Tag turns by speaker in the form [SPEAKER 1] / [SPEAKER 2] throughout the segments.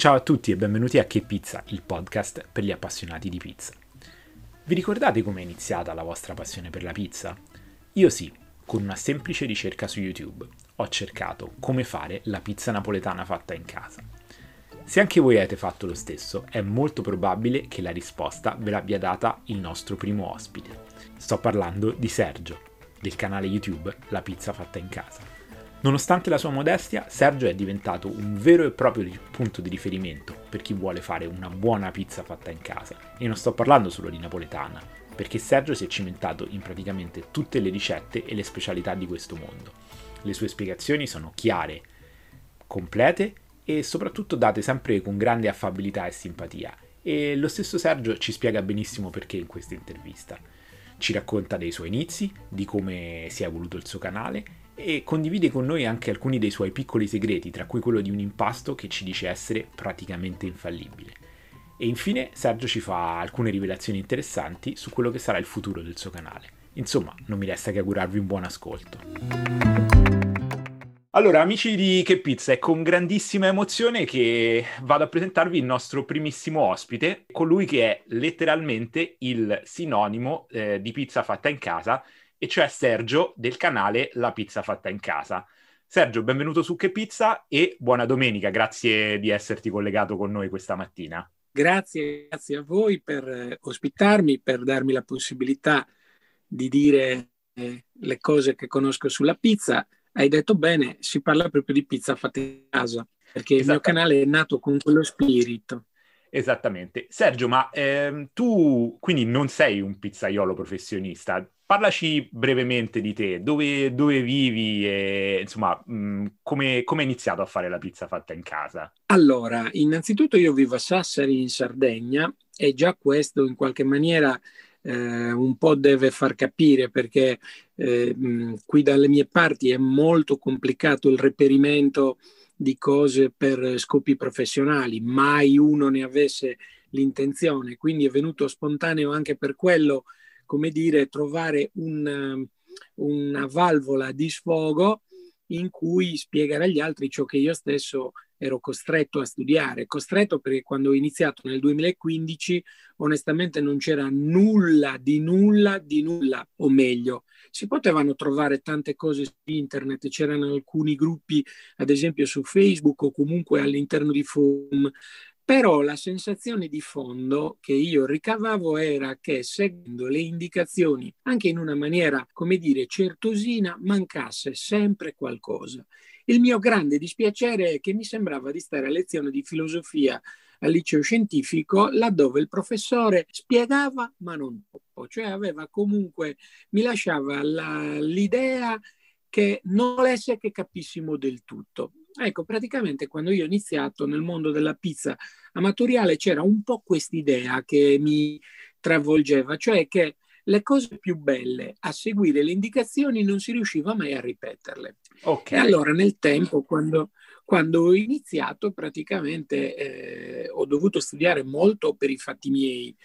[SPEAKER 1] Ciao a tutti e benvenuti a Che Pizza, il podcast per gli appassionati di pizza. Vi ricordate come è iniziata la vostra passione per la pizza? Io sì, con una semplice ricerca su YouTube. Ho cercato come fare la pizza napoletana fatta in casa. Se anche voi avete fatto lo stesso, è molto probabile che la risposta ve l'abbia data il nostro primo ospite. Sto parlando di Sergio, del canale YouTube La pizza fatta in casa. Nonostante la sua modestia, Sergio è diventato un vero e proprio punto di riferimento per chi vuole fare una buona pizza fatta in casa. E non sto parlando solo di napoletana, perché Sergio si è cimentato in praticamente tutte le ricette e le specialità di questo mondo. Le sue spiegazioni sono chiare, complete e soprattutto date sempre con grande affabilità e simpatia. E lo stesso Sergio ci spiega benissimo perché in questa intervista. Ci racconta dei suoi inizi, di come si è evoluto il suo canale e condivide con noi anche alcuni dei suoi piccoli segreti, tra cui quello di un impasto che ci dice essere praticamente infallibile. E infine Sergio ci fa alcune rivelazioni interessanti su quello che sarà il futuro del suo canale. Insomma, non mi resta che augurarvi un buon ascolto. Allora, amici di Che Pizza, è con grandissima emozione che vado a presentarvi il nostro primissimo ospite, colui che è letteralmente il sinonimo eh, di pizza fatta in casa e cioè Sergio del canale La Pizza Fatta in Casa. Sergio, benvenuto su Che Pizza e buona domenica, grazie di esserti collegato con noi questa mattina.
[SPEAKER 2] Grazie, grazie a voi per eh, ospitarmi, per darmi la possibilità di dire eh, le cose che conosco sulla pizza. Hai detto bene, si parla proprio di pizza fatta in casa, perché il mio canale è nato con quello spirito.
[SPEAKER 1] Esattamente. Sergio, ma ehm, tu quindi non sei un pizzaiolo professionista, Parlaci brevemente di te, dove, dove vivi e insomma come, hai iniziato a fare la pizza fatta in casa?
[SPEAKER 2] Allora, innanzitutto io vivo a Sassari in Sardegna e già questo in qualche maniera eh, un po' deve far capire perché eh, qui dalle mie parti è molto complicato il reperimento di cose per scopi professionali, mai uno ne avesse l'intenzione, quindi è venuto spontaneo anche per quello come dire, trovare un, una valvola di sfogo in cui spiegare agli altri ciò che io stesso ero costretto a studiare. Costretto perché quando ho iniziato nel 2015 onestamente non c'era nulla di nulla di nulla, o meglio, si potevano trovare tante cose su internet, c'erano alcuni gruppi ad esempio su Facebook o comunque all'interno di forum però la sensazione di fondo che io ricavavo era che seguendo le indicazioni, anche in una maniera, come dire, certosina, mancasse sempre qualcosa. Il mio grande dispiacere è che mi sembrava di stare a lezione di filosofia al liceo scientifico, laddove il professore spiegava ma non troppo, cioè aveva comunque, mi lasciava la, l'idea che non volesse che capissimo del tutto. Ecco, praticamente quando io ho iniziato nel mondo della pizza amatoriale c'era un po' quest'idea che mi travolgeva, cioè che le cose più belle a seguire le indicazioni non si riusciva mai a ripeterle. Okay. E allora nel tempo, quando, quando ho iniziato, praticamente eh, ho dovuto studiare molto per i fatti miei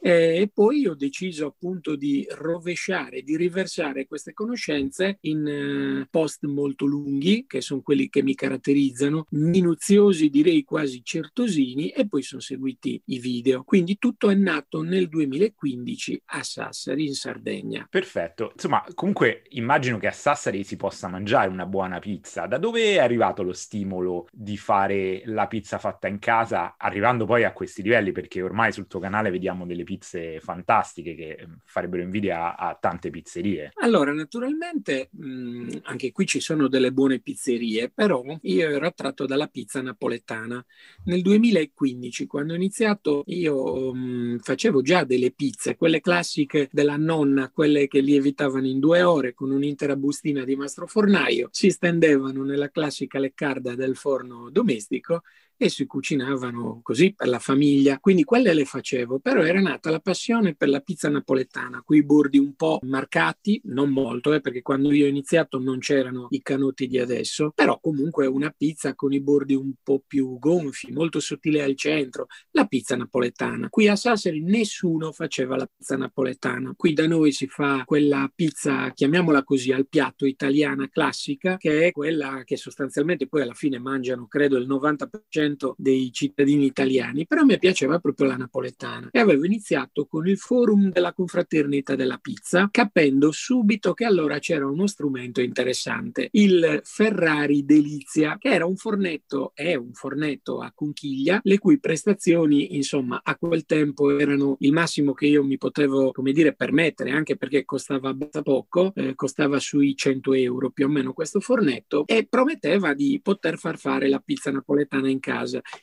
[SPEAKER 2] e poi ho deciso appunto di rovesciare, di riversare queste conoscenze in eh, post molto lunghi, che sono quelli che mi caratterizzano, minuziosi, direi quasi certosini, e poi sono seguiti i video. Quindi tutto è nato nel 2015 a Sassari, in Sardegna.
[SPEAKER 1] Perfetto. Insomma, comunque immagino che a Sassari si possa mangiare una buona pizza. Da dove è arrivato lo stimolo di fare la pizza fatta in casa, arrivando poi a questi livelli? Perché ormai sul tuo canale vediamo delle pizze fantastiche che ehm, farebbero invidia a, tante pizzerie?
[SPEAKER 2] Allora, naturalmente mh, anche qui ci sono delle buone pizzerie, però io ero attratto dalla pizza napoletana. Nel 2015, quando ho iniziato, io mh, facevo già delle pizze, quelle classiche della nonna, quelle che lievitavano in due ore con un'intera bustina di mastro fornaio, si stendevano nella classica leccarda del forno domestico e si cucinavano così per la famiglia. Quindi quelle le facevo, però era nata la passione per la pizza napoletana, quei bordi un po' marcati, non molto, eh, perché quando io ho iniziato non c'erano i canotti di adesso, però comunque una pizza con i bordi un po' più gonfi, molto sottile al centro, la pizza napoletana. Qui a Sassari nessuno faceva la pizza napoletana. Qui da noi si fa quella pizza, chiamiamola così, al piatto italiana classica, che è quella che sostanzialmente poi alla fine mangiano, credo, il 90% 90% dei cittadini italiani, però mi piaceva proprio la napoletana e avevo iniziato con il forum della confraternita della pizza, capendo subito che allora c'era uno strumento interessante, il Ferrari Delizia, che era un fornetto, è un fornetto a conchiglia, le cui prestazioni, insomma, a quel tempo erano il massimo che io mi potevo, come dire, permettere, anche perché costava poco, eh, costava sui 100 euro più o meno questo fornetto e prometteva di poter far fare la pizza napoletana in casa.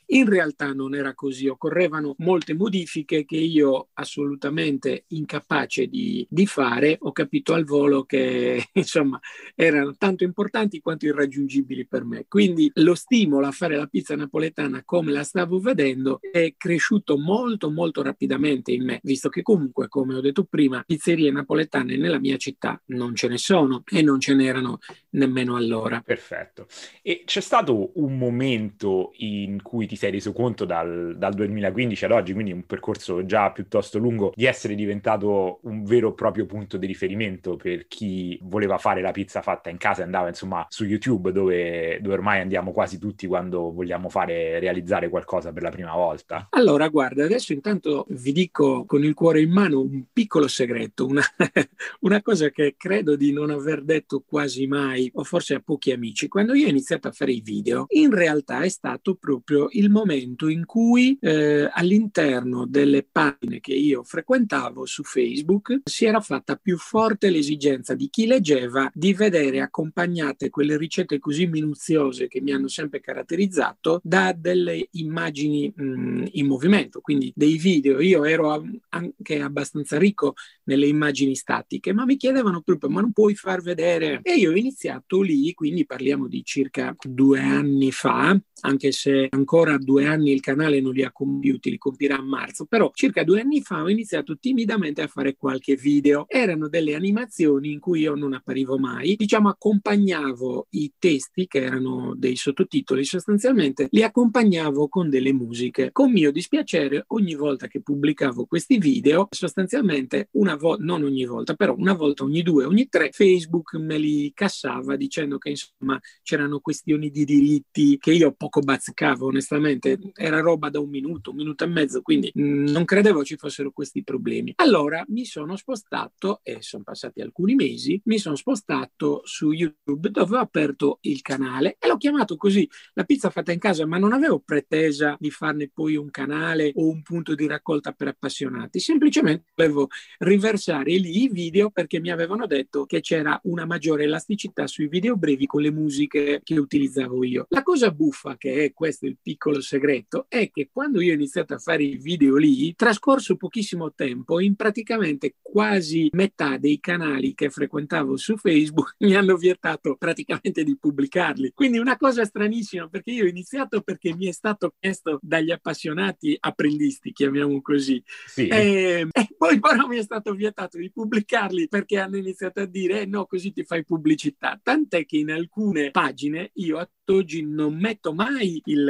[SPEAKER 2] In realtà non era così, occorrevano molte modifiche che io assolutamente incapace di, di fare, ho capito al volo che insomma erano tanto importanti quanto irraggiungibili per me. Quindi lo stimolo a fare la pizza napoletana come la stavo vedendo è cresciuto molto molto rapidamente in me, visto che comunque, come ho detto prima, pizzerie napoletane nella mia città non ce ne sono e non ce n'erano nemmeno allora.
[SPEAKER 1] Perfetto. E c'è stato un momento in cui ti sei reso conto dal, dal 2015 ad oggi, quindi un percorso già piuttosto lungo, di essere diventato un vero e proprio punto di riferimento per chi voleva fare la pizza fatta in casa e andava insomma su YouTube dove, dove ormai andiamo quasi tutti quando vogliamo fare realizzare qualcosa per la prima volta?
[SPEAKER 2] Allora, guarda, adesso intanto vi dico con il cuore in mano un piccolo segreto, una, una cosa che credo di non aver detto quasi mai o forse a pochi amici. Quando io ho iniziato a fare i video, in realtà è stato proprio il momento in cui eh, all'interno delle pagine che io frequentavo su Facebook si era fatta più forte l'esigenza di chi leggeva di vedere accompagnate quelle ricette così minuziose che mi hanno sempre caratterizzato da delle immagini mh, in movimento, quindi dei video. Io ero anche abbastanza ricco nelle immagini statiche, ma mi chiedevano proprio ma non puoi far vedere? E io ho iniziato lì, quindi parliamo di circa due anni fa, anche se ancora due anni il canale non li ha compiuti, li compirà a marzo, però circa due anni fa ho iniziato timidamente a fare qualche video. Erano delle animazioni in cui io non apparivo mai, diciamo accompagnavo i testi che erano dei sottotitoli sostanzialmente, li accompagnavo con delle musiche. Con mio dispiacere, ogni volta che pubblicavo questi video, sostanzialmente una volta, non ogni volta, però una volta ogni due, ogni tre, Facebook me li cassava dicendo che insomma c'erano questioni di diritti che io poco bazzicavo onestamente, era roba da un minuto, un minuto e mezzo, quindi non credevo ci fossero questi problemi. Allora mi sono spostato, e sono passati alcuni mesi, mi sono spostato su YouTube dove ho aperto il canale e l'ho chiamato così, la pizza fatta in casa, ma non avevo pretesa di farne poi un canale o un punto di raccolta per appassionati, semplicemente volevo riversare lì i video perché mi avevano detto che c'era una maggiore elasticità sui video brevi con le musiche che utilizzavo io. La cosa buffa, che è questo il piccolo segreto, è che quando io ho iniziato a fare i video lì, trascorso pochissimo tempo, in praticamente quasi metà dei canali che frequentavo su Facebook mi hanno vietato praticamente di pubblicarli. Quindi una cosa stranissima perché io ho iniziato perché mi è stato chiesto dagli appassionati apprendisti, chiamiamo così. Sì. E, e, poi però mi è stato vietato di pubblicarli perché hanno iniziato a dire eh, no, così ti fai pubblicità. Tant'è che in alcune pagine io a oggi non metto mai il,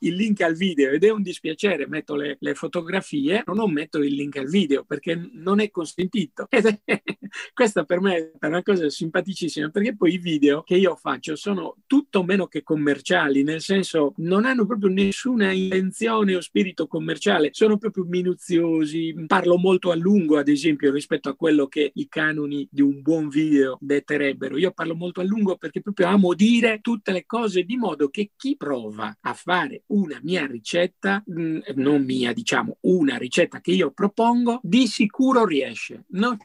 [SPEAKER 2] il, link al video ed è un dispiacere, metto le, le, fotografie, non metto il link al video perché non è consentito. Ed è, questa per me è una cosa simpaticissima perché poi i video che io faccio sono tutto meno che commerciali, nel senso non hanno proprio nessuna intenzione o spirito commerciale, sono proprio minuziosi, parlo molto a lungo ad esempio rispetto a quello che i canoni di un buon video detterebbero. Io parlo molto a lungo perché proprio amo dire tutte le cose di modo che chi prova a fare una mia ricetta, mm, non mia, diciamo, una ricetta che io propongo, di sicuro riesce. Non,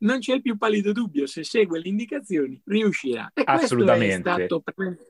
[SPEAKER 2] non c'è il più pallido dubbio, se segue le indicazioni riuscirà. E Assolutamente. questo è stato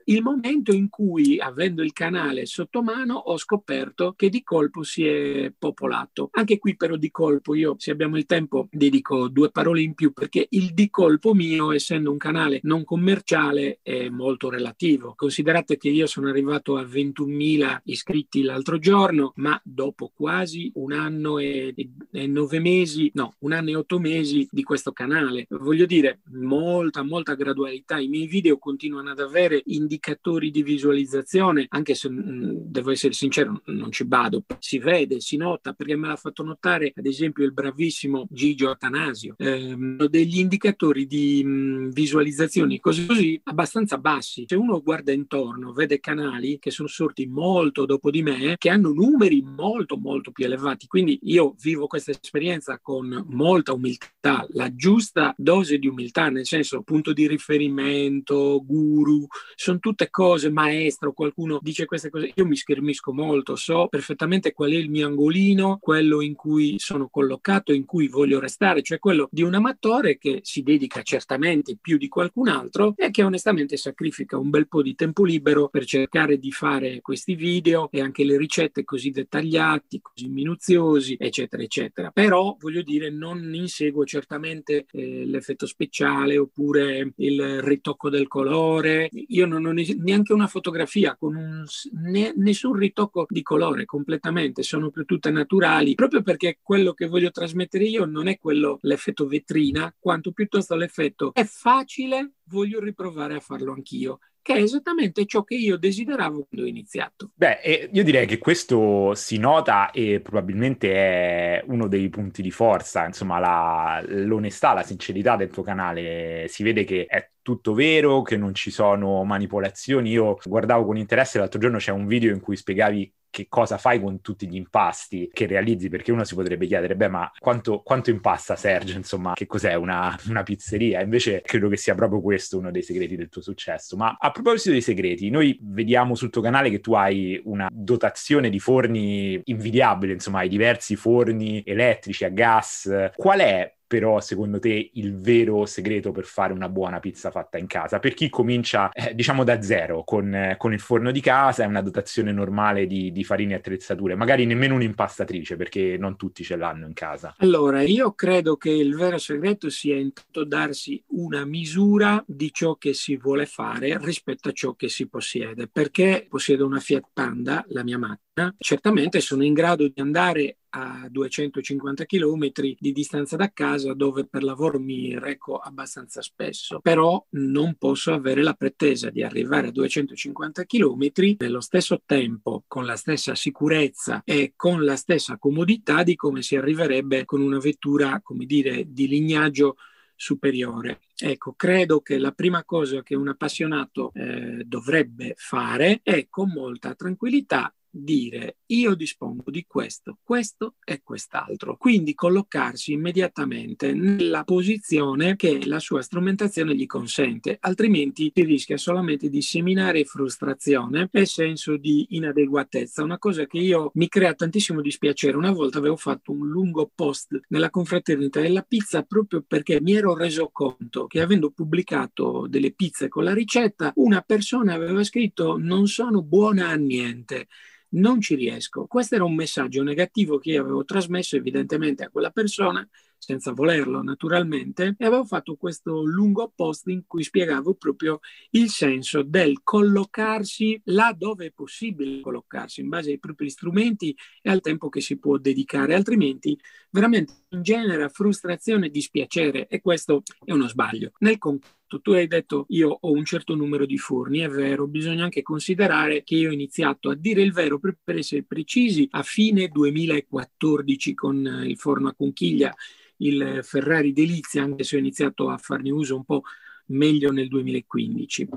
[SPEAKER 2] il momento in cui, avendo il canale sotto mano, ho scoperto che di colpo si è popolato. Anche qui però di colpo io, se abbiamo il tempo, dedico due parole in più perché il di colpo mio, essendo un canale non commerciale, è molto relativo. Considerate che io sono arrivato a 21.000 iscritti l'altro giorno, ma dopo quasi un anno e, e, nove mesi, no, un anno e otto mesi di questo canale. Voglio dire, molta, molta gradualità. I miei video continuano ad avere indicatori di visualizzazione, anche se mh, devo essere sincero, non ci vado. Si vede, si nota, perché me l'ha fatto notare, ad esempio, il bravissimo Gigio Atanasio. Eh, degli indicatori di mh, visualizzazioni così, così abbastanza bassi. Se uno guarda intorno, vede canali che sono sorti venuti molto dopo di me che hanno numeri molto molto più elevati. Quindi io vivo questa esperienza con molta umiltà, la giusta dose di umiltà, nel senso punto di riferimento, guru, sono tutte cose, maestro, qualcuno dice queste cose, io mi schermisco molto, so perfettamente qual è il mio angolino, quello in cui sono collocato, in cui voglio restare, cioè quello di un amatore che si dedica certamente più di qualcun altro e che onestamente sacrifica un bel po' di tempo libero per cercare di fare questi video e anche le ricette così dettagliati, così minuziosi, eccetera, eccetera. Però voglio dire, non inseguo certamente eh, l'effetto speciale oppure il ritocco del colore. Io non ho neanche una fotografia con un, ne, nessun ritocco di colore completamente, sono più tutte naturali, proprio perché quello che voglio trasmettere io non è quello l'effetto vetrina, quanto piuttosto l'effetto è facile, voglio riprovare a farlo anch'io che è esattamente ciò che io desideravo quando ho iniziato.
[SPEAKER 1] Beh, io direi che questo si nota e probabilmente è uno dei punti di forza, insomma, la, l'onestà, la sincerità del tuo canale. Si vede che è tutto vero, che non ci sono manipolazioni. Io guardavo con interesse l'altro giorno c'è un video in cui spiegavi che cosa fai con tutti gli impasti che realizzi, perché uno si potrebbe chiedere, beh, ma quanto, quanto impasta Sergio? Insomma, che cos'è una, una, pizzeria? Invece credo che sia proprio questo uno dei segreti del tuo successo. Ma a proposito dei segreti, noi vediamo sul tuo canale che tu hai una dotazione di forni invidiabile, insomma, hai diversi forni elettrici a gas. Qual è però secondo te il vero segreto per fare una buona pizza fatta in casa? Per chi comincia eh, diciamo da zero con, eh, con, il forno di casa e una dotazione normale di, di farine e attrezzature, magari nemmeno un'impastatrice perché non tutti ce l'hanno in casa.
[SPEAKER 2] Allora, io credo che il vero segreto sia intanto darsi una misura di ciò che si vuole fare rispetto a ciò che si possiede, perché possiedo una Fiat Panda, la mia macchina, certamente sono in grado di andare a 250 km di distanza da casa dove per lavoro mi reco abbastanza spesso, però non posso avere la pretesa di arrivare a 250 km nello stesso tempo, con la stessa sicurezza e con la stessa comodità di come si arriverebbe con una vettura, come dire, di lignaggio superiore. Ecco, credo che la prima cosa che un appassionato eh, dovrebbe fare è con molta tranquillità dire io dispongo di questo, questo e quest'altro. Quindi collocarsi immediatamente nella posizione che la sua strumentazione gli consente, altrimenti si rischia solamente di seminare frustrazione e senso di inadeguatezza, una cosa che io mi crea tantissimo dispiacere. Una volta avevo fatto un lungo post nella confraternita della pizza proprio perché mi ero reso conto che avendo pubblicato delle pizze con la ricetta, una persona aveva scritto non sono buona a niente non ci riesco. Questo era un messaggio negativo che io avevo trasmesso evidentemente a quella persona senza volerlo naturalmente, e avevo fatto questo lungo post in cui spiegavo proprio il senso del collocarsi là dove è possibile collocarsi, in base ai propri strumenti e al tempo che si può dedicare, altrimenti veramente genera frustrazione e dispiacere e questo è uno sbaglio. Nel concreto, tu hai detto io ho un certo numero di forni, è vero, bisogna anche considerare che io ho iniziato a dire il vero per, essere precisi a fine 2014 con il forno a conchiglia il Ferrari Delizia, anche se ho iniziato a farne uso un po' meglio nel 2015.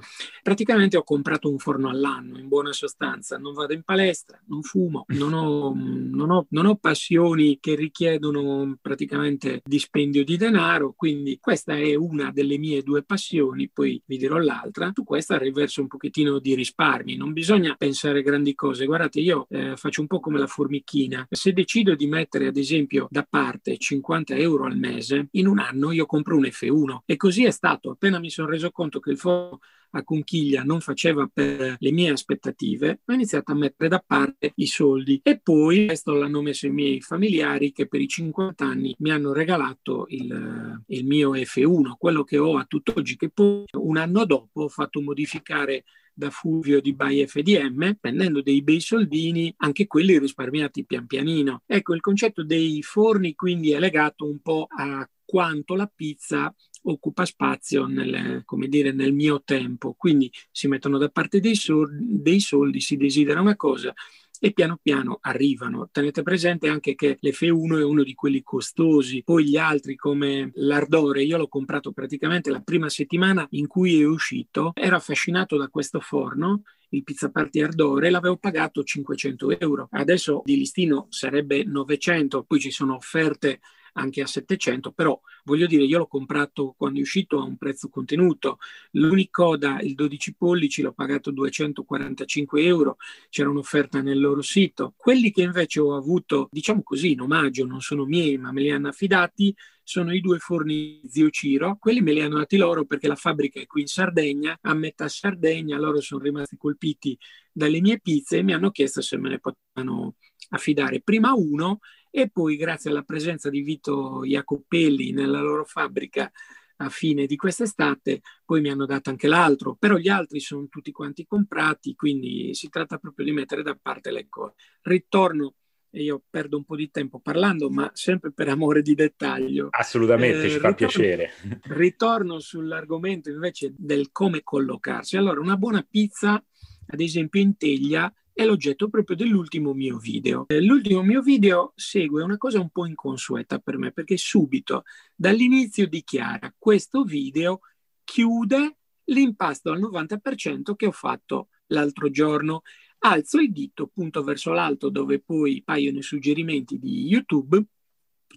[SPEAKER 2] Praticamente ho comprato un forno all'anno, in buona sostanza, non vado in palestra, non fumo, non ho, non ho, non ho passioni che richiedono praticamente dispendio di denaro, quindi questa è una delle mie due passioni, poi vi dirò l'altra. Su questa riverso un pochettino di risparmi, non bisogna pensare grandi cose. Guardate, io eh, faccio un po' come la formichina, se decido di mettere ad esempio da parte 50 euro al mese, in un anno io compro un F1 e così è stato, appena mi sono reso conto che il forno a conchiglia non faceva per le mie aspettative, ho iniziato a mettere da parte i soldi e poi questo l'hanno messo i miei familiari che per i 50 anni mi hanno regalato il, il mio F1, quello che ho a tutt'oggi, che poi un anno dopo ho fatto modificare da Fulvio di Bai FDM, prendendo dei bei soldini, anche quelli risparmiati pian pianino. Ecco, il concetto dei forni quindi è legato un po' a quanto la pizza occupa spazio nel, dire, nel mio tempo. Quindi si mettono da parte dei soldi, dei soldi, si desidera una cosa e piano piano arrivano. Tenete presente anche che l'F1 è uno di quelli costosi, poi gli altri come l'Ardore, io l'ho comprato praticamente la prima settimana in cui è uscito, ero affascinato da questo forno il Pizza Party Ardore, l'avevo pagato 500 euro. Adesso di listino sarebbe 900, poi ci sono offerte anche a 700, però voglio dire, io l'ho comprato quando è uscito a un prezzo contenuto. L'Unicoda, il 12 pollici, l'ho pagato 245 euro, c'era un'offerta nel loro sito. Quelli che invece ho avuto, diciamo così, in omaggio, non sono miei, ma me li hanno affidati, sono i due forni Zio Ciro. Quelli me li hanno dati loro perché la fabbrica è qui in Sardegna, a metà Sardegna, loro sono rimasti colpiti dalle mie pizze e mi hanno chiesto se me ne potevano affidare prima uno e poi grazie alla presenza di Vito Jacopelli nella loro fabbrica a fine di quest'estate, poi mi hanno dato anche l'altro, però gli altri sono tutti quanti comprati, quindi si tratta proprio di mettere da parte le cose. Ritorno e io perdo un po' di tempo parlando, ma sempre per amore di dettaglio.
[SPEAKER 1] Assolutamente, eh, ci fa ritorno, piacere.
[SPEAKER 2] Ritorno sull'argomento invece del come collocarsi. Allora, una buona pizza, ad esempio in teglia, è l'oggetto proprio dell'ultimo mio video. Eh, l'ultimo mio video segue una cosa un po' inconsueta per me perché subito dall'inizio dichiara questo video chiude l'impasto al 90% che ho fatto l'altro giorno. Alzo il dito punto verso l'alto dove poi paiono i suggerimenti di YouTube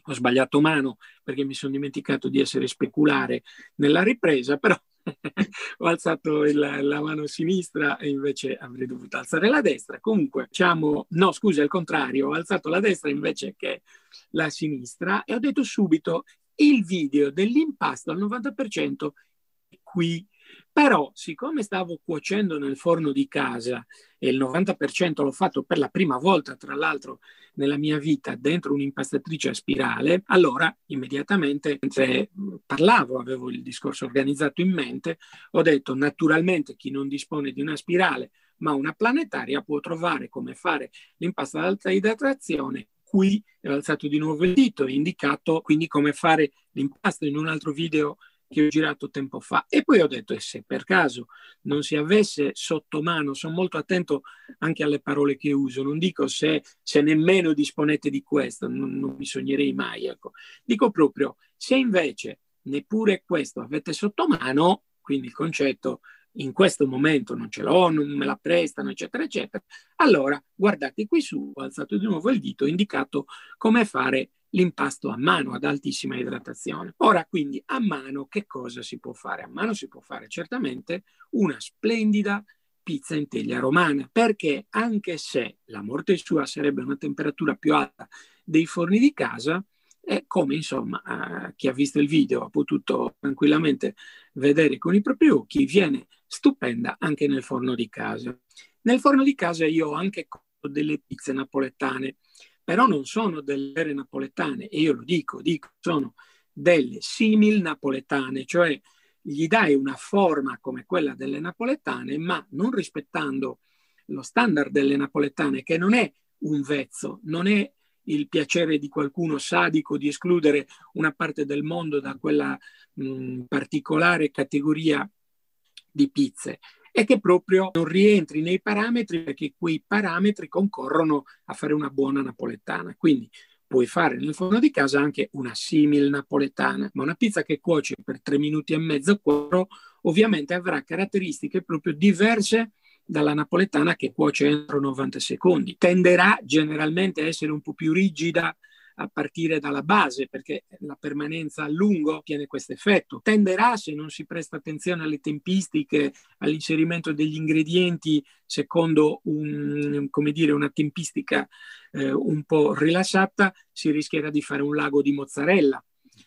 [SPEAKER 2] ho sbagliato mano perché mi sono dimenticato di essere speculare nella ripresa, però ho alzato il, la mano sinistra e invece avrei dovuto alzare la destra. Comunque, diciamo, no, scusa, al contrario, ho alzato la destra invece che la sinistra e ho detto subito il video dell'impasto al 90% è qui però, siccome stavo cuocendo nel forno di casa e il 90% l'ho fatto per la prima volta, tra l'altro, nella mia vita dentro un'impastatrice a spirale, allora immediatamente, mentre parlavo, avevo il discorso organizzato in mente, ho detto naturalmente chi non dispone di una spirale ma una planetaria può trovare come fare l'impasto ad alta idratazione qui. Ho alzato di nuovo il dito e indicato quindi come fare l'impasto in un altro video che ho girato tempo fa. E poi ho detto, e se per caso non si avesse sotto mano, sono molto attento anche alle parole che uso, non dico se, se nemmeno disponete di questo, non, non mi sognerei mai, ecco. dico proprio, se invece neppure questo avete sotto mano, quindi il concetto in questo momento non ce l'ho, non me la prestano, eccetera, eccetera, allora guardate qui su, ho alzato di nuovo il dito, ho indicato come fare l'impasto a mano ad altissima idratazione. Ora quindi a mano che cosa si può fare? A mano si può fare certamente una splendida pizza in teglia romana, perché anche se la morte sua sarebbe una temperatura più alta dei forni di casa, è come insomma chi ha visto il video ha potuto tranquillamente vedere con i propri occhi, viene stupenda anche nel forno di casa. Nel forno di casa io ho anche delle pizze napoletane però non sono delle vere napoletane, e io lo dico, dico, sono delle simil napoletane, cioè gli dai una forma come quella delle napoletane, ma non rispettando lo standard delle napoletane, che non è un vezzo, non è il piacere di qualcuno sadico di escludere una parte del mondo da quella mh, particolare categoria di pizze, e che proprio non rientri nei parametri perché quei parametri concorrono a fare una buona napoletana. Quindi puoi fare nel forno di casa anche una simil napoletana, ma una pizza che cuoce per tre minuti e mezzo, quattro, ovviamente avrà caratteristiche proprio diverse dalla napoletana che cuoce entro 90 secondi. Tenderà generalmente a essere un po' più rigida a partire dalla base, perché la permanenza a lungo tiene questo effetto. Tenderà, se non si presta attenzione alle tempistiche, all'inserimento degli ingredienti secondo un, dire, una tempistica eh, un po' rilassata, si rischierà di fare un lago di mozzarella.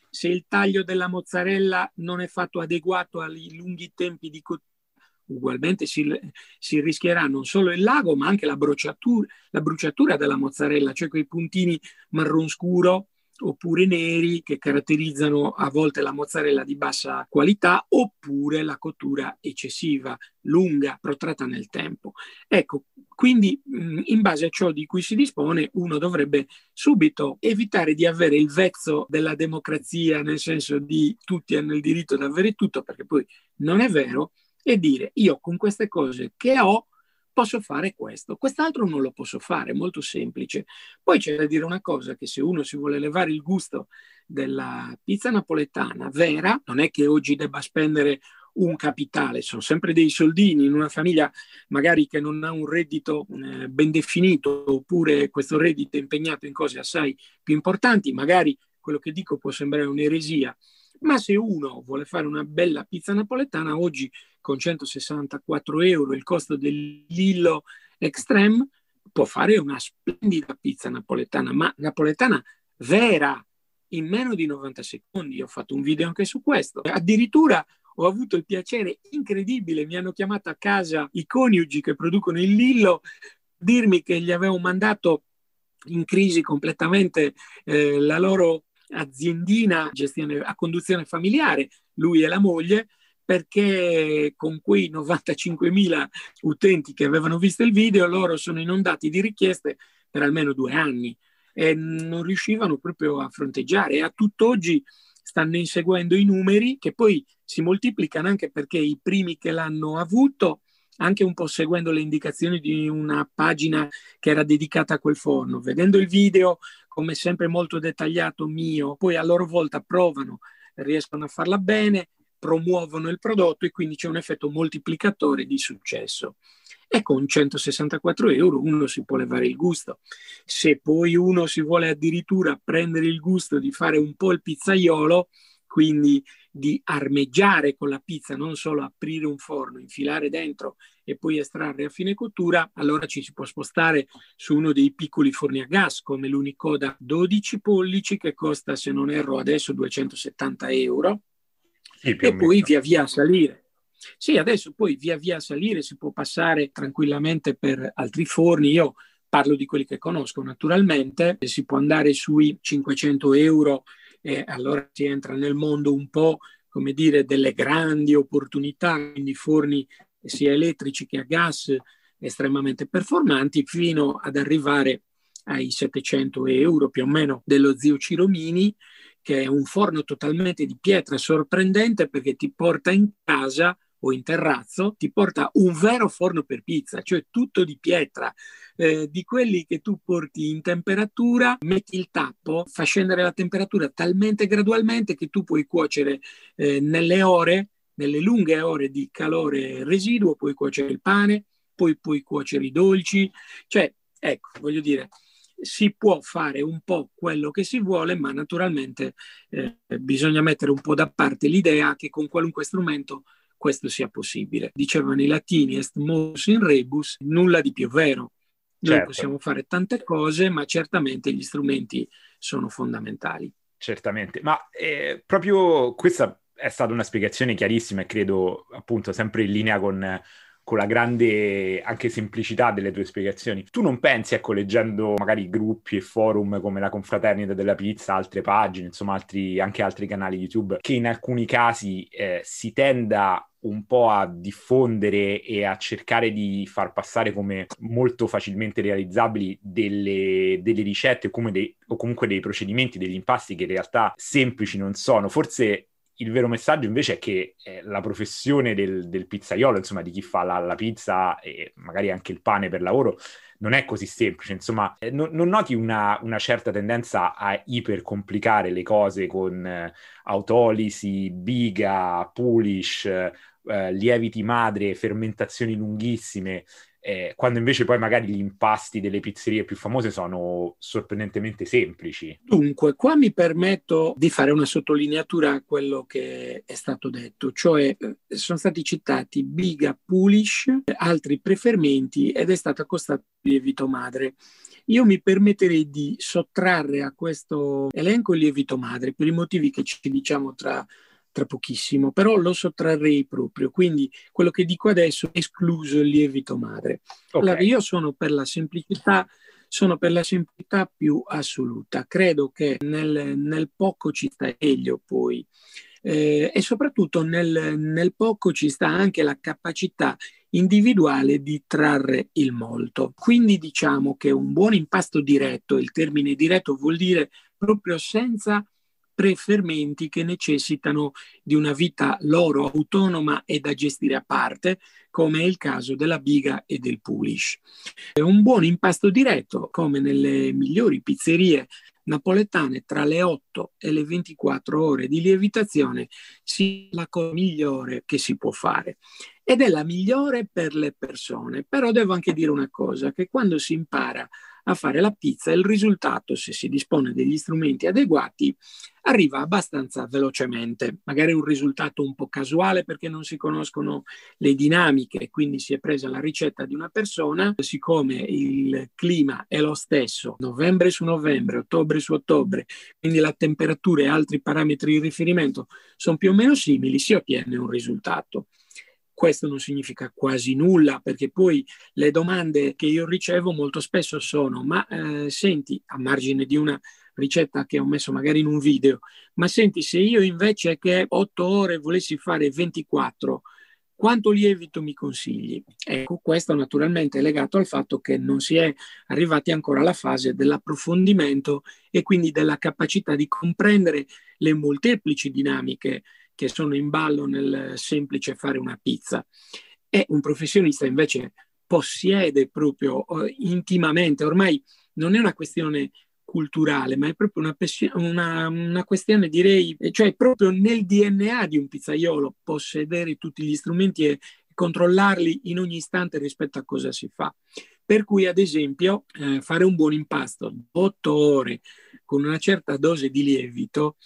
[SPEAKER 2] Se il taglio della mozzarella non è fatto adeguato ai lunghi tempi di cottura, ugualmente si, si, rischierà non solo il lago, ma anche la bruciatura, la bruciatura della mozzarella, cioè quei puntini marron scuro oppure neri che caratterizzano a volte la mozzarella di bassa qualità oppure la cottura eccessiva, lunga, protratta nel tempo. Ecco, quindi in base a ciò di cui si dispone uno dovrebbe subito evitare di avere il vezzo della democrazia nel senso di tutti hanno il diritto di avere tutto perché poi non è vero e dire io con queste cose che ho posso fare questo, quest'altro non lo posso fare, molto semplice. Poi c'è da dire una cosa, che se uno si vuole levare il gusto della pizza napoletana vera, non è che oggi debba spendere un capitale, sono sempre dei soldini in una famiglia magari che non ha un reddito eh, ben definito oppure questo reddito è impegnato in cose assai più importanti, magari quello che dico può sembrare un'eresia, ma se uno vuole fare una bella pizza napoletana oggi con 164 euro il costo del Lillo Extreme può fare una splendida pizza napoletana, ma napoletana vera in meno di 90 secondi. Ho fatto un video anche su questo. Addirittura ho avuto il piacere incredibile, mi hanno chiamato a casa i coniugi che producono il Lillo, dirmi che gli avevo mandato in crisi completamente eh, la loro aziendina gestione, a conduzione familiare, lui e la moglie, perché con quei 95.000 utenti che avevano visto il video, loro sono inondati di richieste per almeno due anni e non riuscivano proprio a fronteggiare. E a tutt'oggi stanno inseguendo i numeri che poi si moltiplicano anche perché i primi che l'hanno avuto, anche un po' seguendo le indicazioni di una pagina che era dedicata a quel forno, vedendo il video come sempre molto dettagliato mio, poi a loro volta provano, riescono a farla bene, promuovono il prodotto e quindi c'è un effetto moltiplicatore di successo. E con 164 euro uno si può levare il gusto. Se poi uno si vuole addirittura prendere il gusto di fare un po' il pizzaiolo, quindi di armeggiare con la pizza, non solo aprire un forno, infilare dentro e poi estrarre a fine cottura, allora ci si può spostare su uno dei piccoli forni a gas come l'Unicoda 12 pollici che costa, se non erro, adesso 270 euro sì, e poi via via salire. Sì, adesso poi via via salire si può passare tranquillamente per altri forni. Io parlo di quelli che conosco naturalmente, si può andare sui 500 euro e allora si entra nel mondo un po' come dire delle grandi opportunità, quindi forni sia elettrici che a gas estremamente performanti, fino ad arrivare ai 700 euro più o meno dello zio Ciromini, che è un forno totalmente di pietra sorprendente perché ti porta in casa o in terrazzo, ti porta un vero forno per pizza, cioè tutto di pietra, eh, di quelli che tu porti in temperatura, metti il tappo, fa scendere la temperatura talmente gradualmente che tu puoi cuocere eh, nelle ore, nelle lunghe ore di calore residuo, puoi cuocere il pane, poi puoi cuocere i dolci, cioè ecco, voglio dire, si può fare un po' quello che si vuole, ma naturalmente eh, bisogna mettere un po' da parte l'idea che con qualunque strumento questo sia possibile. Dicevano i latini est mos in rebus, nulla di più vero. Noi certo. possiamo fare tante cose, ma certamente gli strumenti sono fondamentali.
[SPEAKER 1] Certamente, ma eh, proprio questa è stata una spiegazione chiarissima e credo appunto sempre in linea con con la grande anche semplicità delle tue spiegazioni. Tu non pensi, ecco, leggendo magari gruppi e forum come la Confraternita della Pizza, altre pagine, insomma, altri, anche altri canali YouTube, che in alcuni casi eh, si tenda un po' a diffondere e a cercare di far passare come molto facilmente realizzabili delle, delle ricette dei, o comunque dei procedimenti, degli impasti che in realtà semplici non sono. Forse il vero messaggio invece è che eh, la professione del, del, pizzaiolo, insomma, di chi fa la, la, pizza e magari anche il pane per lavoro, non è così semplice. Insomma, eh, non, non, noti una, una, certa tendenza a ipercomplicare le cose con eh, autolisi, biga, pulish, eh, lieviti madre, fermentazioni lunghissime, eh, quando invece poi magari gli impasti delle pizzerie più famose sono sorprendentemente semplici.
[SPEAKER 2] Dunque, qua mi permetto di fare una sottolineatura a quello che è stato detto, cioè eh, sono stati citati biga, pulish, altri prefermenti ed è stato accostato il lievito madre. Io mi permetterei di sottrarre a questo elenco il lievito madre per i motivi che ci diciamo tra tra pochissimo, però lo sottrarrei proprio, quindi quello che dico adesso è escluso il lievito madre. Okay. Allora, io sono per la semplicità, sono per la semplicità più assoluta, credo che nel, nel poco ci sta meglio poi eh, e soprattutto nel, nel poco ci sta anche la capacità individuale di trarre il molto. Quindi diciamo che un buon impasto diretto, il termine diretto vuol dire proprio senza prefermenti che necessitano di una vita loro autonoma e da gestire a parte, come è il caso della biga e del pulish. Un buon impasto diretto, come nelle migliori pizzerie napoletane, tra le 8 e le 24 ore di lievitazione, sia la cosa migliore che si può fare. Ed è la migliore per le persone. Però devo anche dire una cosa, che quando si impara a fare la pizza, il risultato, se si dispone degli strumenti adeguati, arriva abbastanza velocemente. Magari un risultato un po' casuale perché non si conoscono le dinamiche, quindi si è presa la ricetta di una persona, siccome il clima è lo stesso, novembre su novembre, ottobre su ottobre, quindi la temperatura e altri parametri di riferimento sono più o meno simili, si ottiene un risultato. Questo non significa quasi nulla perché poi le domande che io ricevo molto spesso sono ma eh, senti, a margine di una ricetta che ho messo magari in un video, ma senti se io invece che 8 ore volessi fare 24, quanto lievito mi consigli? Ecco, questo naturalmente è legato al fatto che non si è arrivati ancora alla fase dell'approfondimento e quindi della capacità di comprendere le molteplici dinamiche che sono in ballo nel semplice fare una pizza. E un professionista invece possiede proprio eh, intimamente, ormai non è una questione culturale, ma è proprio una, una, una, questione, direi, cioè proprio nel DNA di un pizzaiolo possedere tutti gli strumenti e controllarli in ogni istante rispetto a cosa si fa. Per cui, ad esempio, eh, fare un buon impasto, 8 ore con una certa dose di lievito,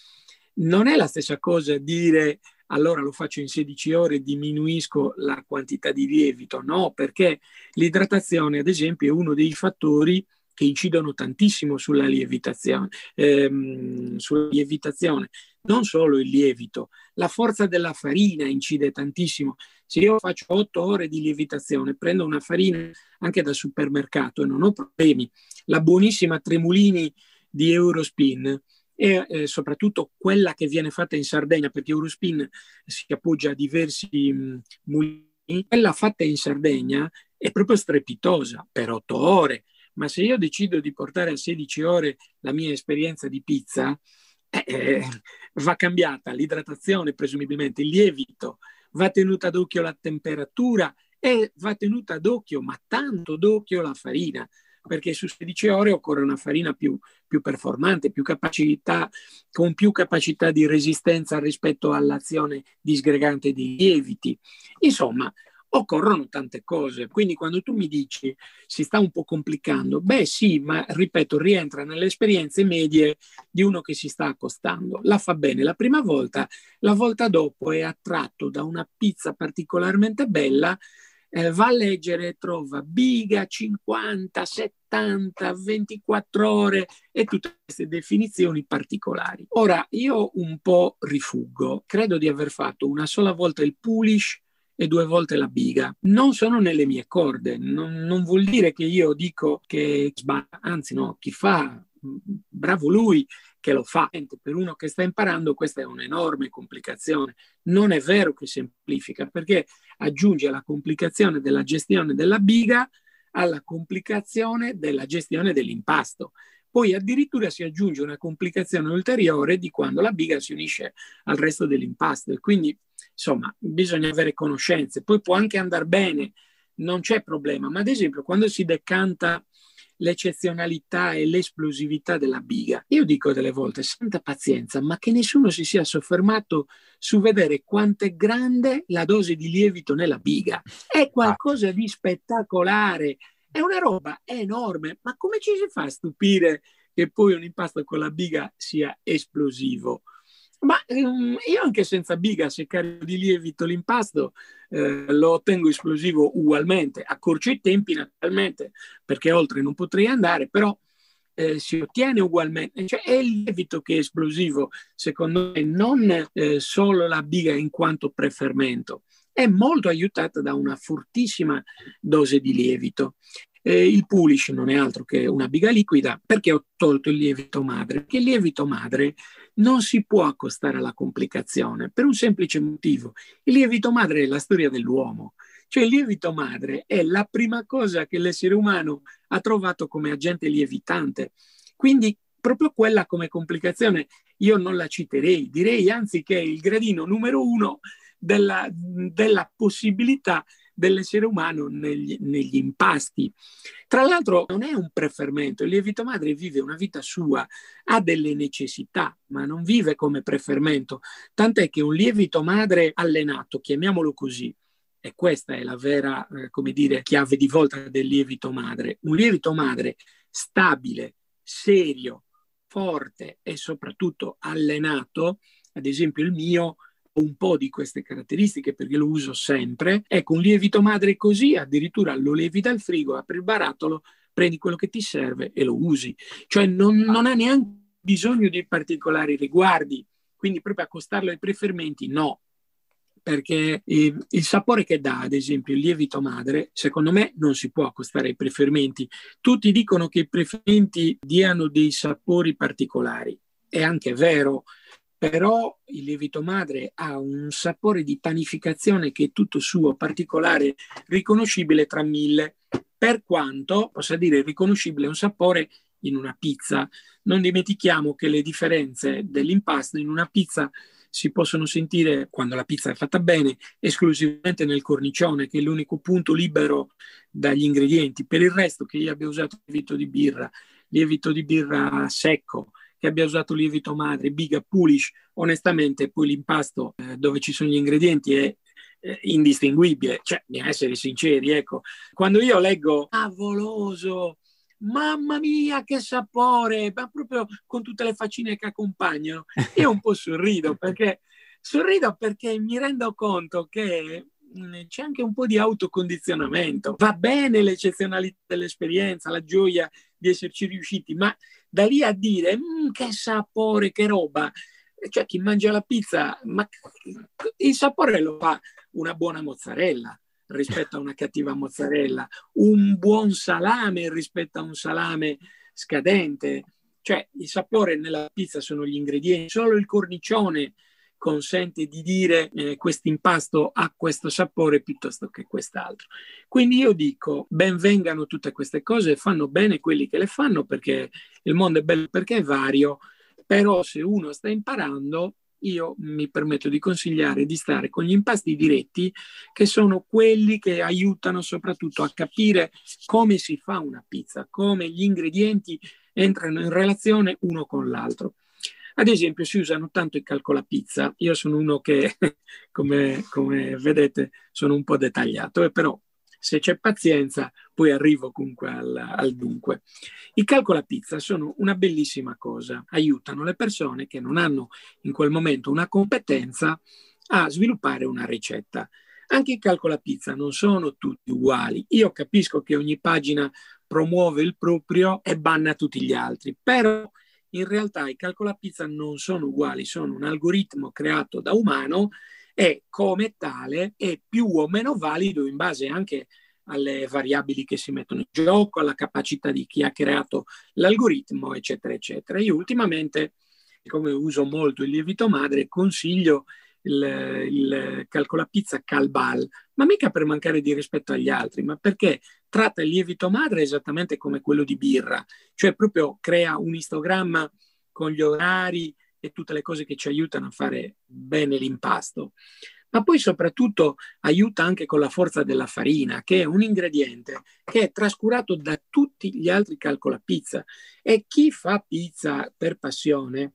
[SPEAKER 2] non è la stessa cosa dire allora lo faccio in 16 ore e diminuisco la quantità di lievito, no, perché l'idratazione, ad esempio, è uno dei fattori che incidono tantissimo sulla lievitazione, ehm, sulla lievitazione, non solo il lievito, la forza della farina incide tantissimo. Se io faccio 8 ore di lievitazione, prendo una farina anche da supermercato e non ho problemi, la buonissima Tremulini di Eurospin, e eh, soprattutto quella che viene fatta in Sardegna, perché Eurospin si appoggia a diversi mh, mulini, quella fatta in Sardegna è proprio strepitosa per otto ore, ma se io decido di portare a 16 ore la mia esperienza di pizza, eh, eh, va cambiata l'idratazione, presumibilmente il lievito, va tenuta d'occhio la temperatura e va tenuta d'occhio, ma tanto d'occhio la farina perché su 16 ore occorre una farina più, più performante, più capacità, con più capacità di resistenza rispetto all'azione disgregante dei lieviti. Insomma, occorrono tante cose. Quindi quando tu mi dici si sta un po' complicando, beh sì, ma ripeto, rientra nelle esperienze medie di uno che si sta accostando. La fa bene la prima volta, la volta dopo è attratto da una pizza particolarmente bella eh, va a leggere, trova biga 50, 70, 24 ore e tutte queste definizioni particolari. Ora, io un po' rifuggo, credo di aver fatto una sola volta il pulish e due volte la biga. Non sono nelle mie corde, non, non vuol dire che io dico che anzi no, chi fa, bravo lui, che lo fa. Per uno che sta imparando questa è un'enorme complicazione. Non è vero che semplifica perché aggiunge la complicazione della gestione della biga alla complicazione della gestione dell'impasto. Poi addirittura si aggiunge una complicazione ulteriore di quando la biga si unisce al resto dell'impasto e quindi insomma bisogna avere conoscenze. Poi può anche andare bene, non c'è problema, ma ad esempio quando si decanta l'eccezionalità e l'esplosività della biga. Io dico delle volte, santa pazienza, ma che nessuno si sia soffermato su vedere quanto è grande la dose di lievito nella biga. È qualcosa di spettacolare, è una roba enorme, ma come ci si fa a stupire che poi un impasto con la biga sia esplosivo? Ma ehm, io anche senza biga, se carico di lievito l'impasto, eh, lo ottengo esplosivo ugualmente. Accorcio i tempi naturalmente, perché oltre non potrei andare, però eh, si ottiene ugualmente. Cioè, è il lievito che è esplosivo, secondo me, non eh, solo la biga in quanto prefermento. È molto aiutata da una fortissima dose di lievito. Eh, il pulish non è altro che una biga liquida perché ho tolto il lievito madre, perché il lievito madre non si può accostare alla complicazione per un semplice motivo. Il lievito madre è la storia dell'uomo, cioè il lievito madre è la prima cosa che l'essere umano ha trovato come agente lievitante. Quindi proprio quella come complicazione io non la citerei, direi anzi che è il gradino numero uno della, della possibilità dell'essere umano negli, negli, impasti. Tra l'altro non è un preferimento, il lievito madre vive una vita sua, ha delle necessità, ma non vive come preferimento, tant'è che un lievito madre allenato, chiamiamolo così, e questa è la vera, eh, come dire, chiave di volta del lievito madre, un lievito madre stabile, serio, forte e soprattutto allenato, ad esempio il mio un po' di queste caratteristiche perché lo uso sempre. Ecco, un lievito madre così, addirittura lo levi dal frigo, apri il barattolo, prendi quello che ti serve e lo usi. Cioè non, non ha neanche bisogno di particolari riguardi, quindi proprio accostarlo ai preferimenti, no, perché eh, il sapore che dà, ad esempio, il lievito madre, secondo me non si può accostare ai preferimenti. Tutti dicono che i preferimenti diano dei sapori particolari. È anche vero, però il lievito madre ha un sapore di panificazione che è tutto suo, particolare, riconoscibile tra mille, per quanto possa dire riconoscibile un sapore in una pizza. Non dimentichiamo che le differenze dell'impasto in una pizza si possono sentire quando la pizza è fatta bene esclusivamente nel cornicione, che è l'unico punto libero dagli ingredienti. Per il resto, che io abbia usato lievito di birra, lievito di birra secco, che abbia usato lievito madre, biga, pulish, onestamente poi l'impasto eh, dove ci sono gli ingredienti è eh, indistinguibile, cioè, bisogna essere sinceri, ecco. Quando io leggo favoloso, mamma mia che sapore, ma proprio con tutte le faccine che accompagnano, io un po' sorrido perché, sorrido perché mi rendo conto che mm, c'è anche un po' di autocondizionamento. Va bene l'eccezionalità dell'esperienza, la gioia di esserci riusciti, ma da lì a dire mm, che sapore, che roba, cioè chi mangia la pizza, ma il sapore lo fa una buona mozzarella rispetto a una cattiva mozzarella, un buon salame rispetto a un salame scadente, cioè il sapore nella pizza sono gli ingredienti, solo il cornicione consente di dire eh, questo impasto ha questo sapore piuttosto che quest'altro. Quindi io dico, benvengano tutte queste cose, fanno bene quelli che le fanno perché il mondo è bello perché è vario, però se uno sta imparando, io mi permetto di consigliare di stare con gli impasti diretti, che sono quelli che aiutano soprattutto a capire come si fa una pizza, come gli ingredienti entrano in relazione uno con l'altro. Ad esempio si usano tanto i calcolapizza, io sono uno che, come, come vedete, sono un po' dettagliato, e però se c'è pazienza poi arrivo comunque al, al dunque. I calcolapizza sono una bellissima cosa, aiutano le persone che non hanno in quel momento una competenza a sviluppare una ricetta. Anche i calcolapizza non sono tutti uguali. Io capisco che ogni pagina promuove il proprio e banna tutti gli altri, però in realtà i calcolapizza non sono uguali, sono un algoritmo creato da umano e come tale è più o meno valido in base anche alle variabili che si mettono in gioco, alla capacità di chi ha creato l'algoritmo, eccetera, eccetera. Io ultimamente, come uso molto il lievito madre, consiglio il, il calcolapizza Calbal, ma mica per mancare di rispetto agli altri, ma perché tratta il lievito madre esattamente come quello di birra, cioè proprio crea un istogramma con gli orari e tutte le cose che ci aiutano a fare bene l'impasto. Ma poi soprattutto aiuta anche con la forza della farina, che è un ingrediente che è trascurato da tutti gli altri calcolapizza. E chi fa pizza per passione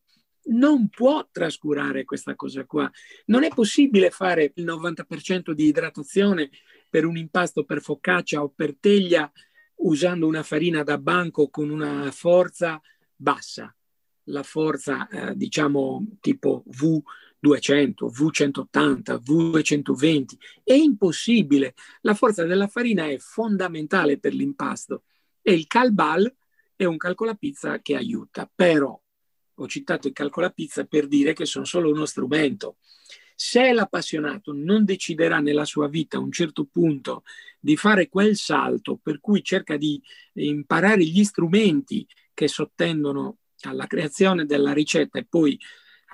[SPEAKER 2] non può trascurare questa cosa qua. Non è possibile fare il 90% di idratazione per un impasto per focaccia o per teglia usando una farina da banco con una forza bassa, la forza eh, diciamo tipo V200, V180, V220. È impossibile. La forza della farina è fondamentale per l'impasto e il calbal è un calcolapizza che aiuta, però ho citato il calcolapizza per dire che sono solo uno strumento. Se l'appassionato non deciderà nella sua vita a un certo punto di fare quel salto per cui cerca di imparare gli strumenti che sottendono alla creazione della ricetta e poi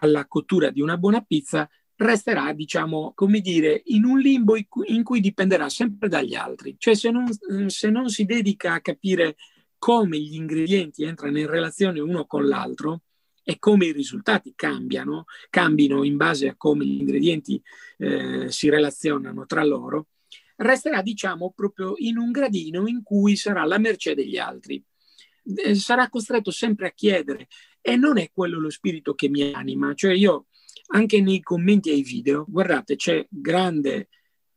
[SPEAKER 2] alla cottura di una buona pizza, resterà, diciamo, come dire, in un limbo in cui dipenderà sempre dagli altri. Cioè se non, se non si dedica a capire come gli ingredienti entrano in relazione uno con l'altro, e come i risultati cambiano, cambino in base a come gli ingredienti eh, si relazionano tra loro, resterà diciamo proprio in un gradino in cui sarà la mercé degli altri. Eh, sarà costretto sempre a chiedere e non è quello lo spirito che mi anima, cioè io anche nei commenti ai video, guardate, c'è grande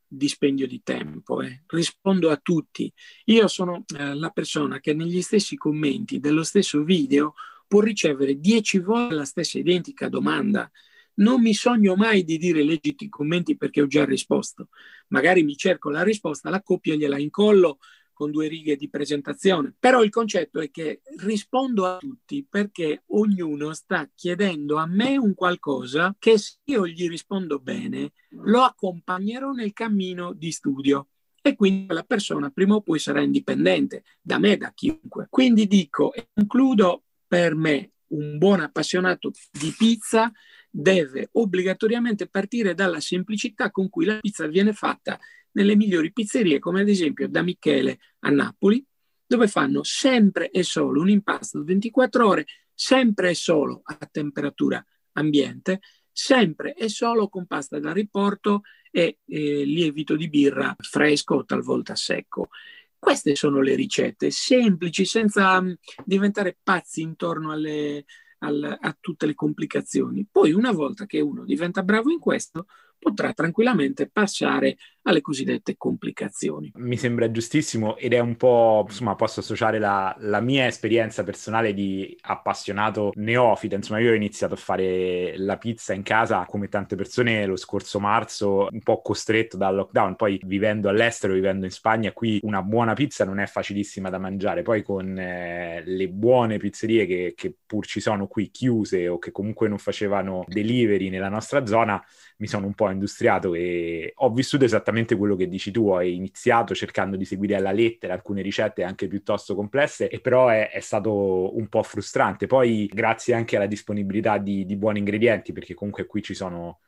[SPEAKER 2] dispendio di tempo, eh. rispondo a tutti. Io sono eh, la persona che negli stessi commenti dello stesso video può ricevere dieci volte la stessa identica domanda. Non mi sogno mai di dire leggiti i commenti perché ho già risposto. Magari mi cerco la risposta, la copio e gliela incollo con due righe di presentazione. Però il concetto è che rispondo a tutti perché ognuno sta chiedendo a me un qualcosa che se io gli rispondo bene lo accompagnerò nel cammino di studio e quindi la persona prima o poi sarà indipendente da me, da chiunque. Quindi dico e concludo per me un buon appassionato di pizza deve obbligatoriamente partire dalla semplicità con cui la pizza viene fatta nelle migliori pizzerie, come ad esempio da Michele a Napoli, dove fanno sempre e solo un impasto 24 ore, sempre e solo a temperatura ambiente, sempre e solo con pasta da riporto e eh, lievito di birra fresco o talvolta secco. Queste sono le ricette, semplici, senza um, diventare pazzi intorno alle, al, a tutte le complicazioni. Poi una volta che uno diventa bravo in questo, potrà tranquillamente passare alle cosiddette complicazioni.
[SPEAKER 1] Mi sembra giustissimo ed è un po', insomma, posso associare la, la mia esperienza personale di appassionato neofita. Insomma, io ho iniziato a fare la pizza in casa come tante persone lo scorso marzo, un po' costretto dal lockdown. Poi vivendo all'estero, vivendo in Spagna, qui una buona pizza non è facilissima da mangiare. Poi con eh, le buone pizzerie che, che pur ci sono qui chiuse o che comunque non facevano delivery nella nostra zona, mi sono un po' industriato e ho vissuto esattamente quello che dici tu, ho iniziato cercando di seguire alla lettera alcune ricette anche piuttosto complesse e però è, è stato un po' frustrante. Poi grazie anche alla disponibilità di, di buoni ingredienti, perché comunque qui ci sono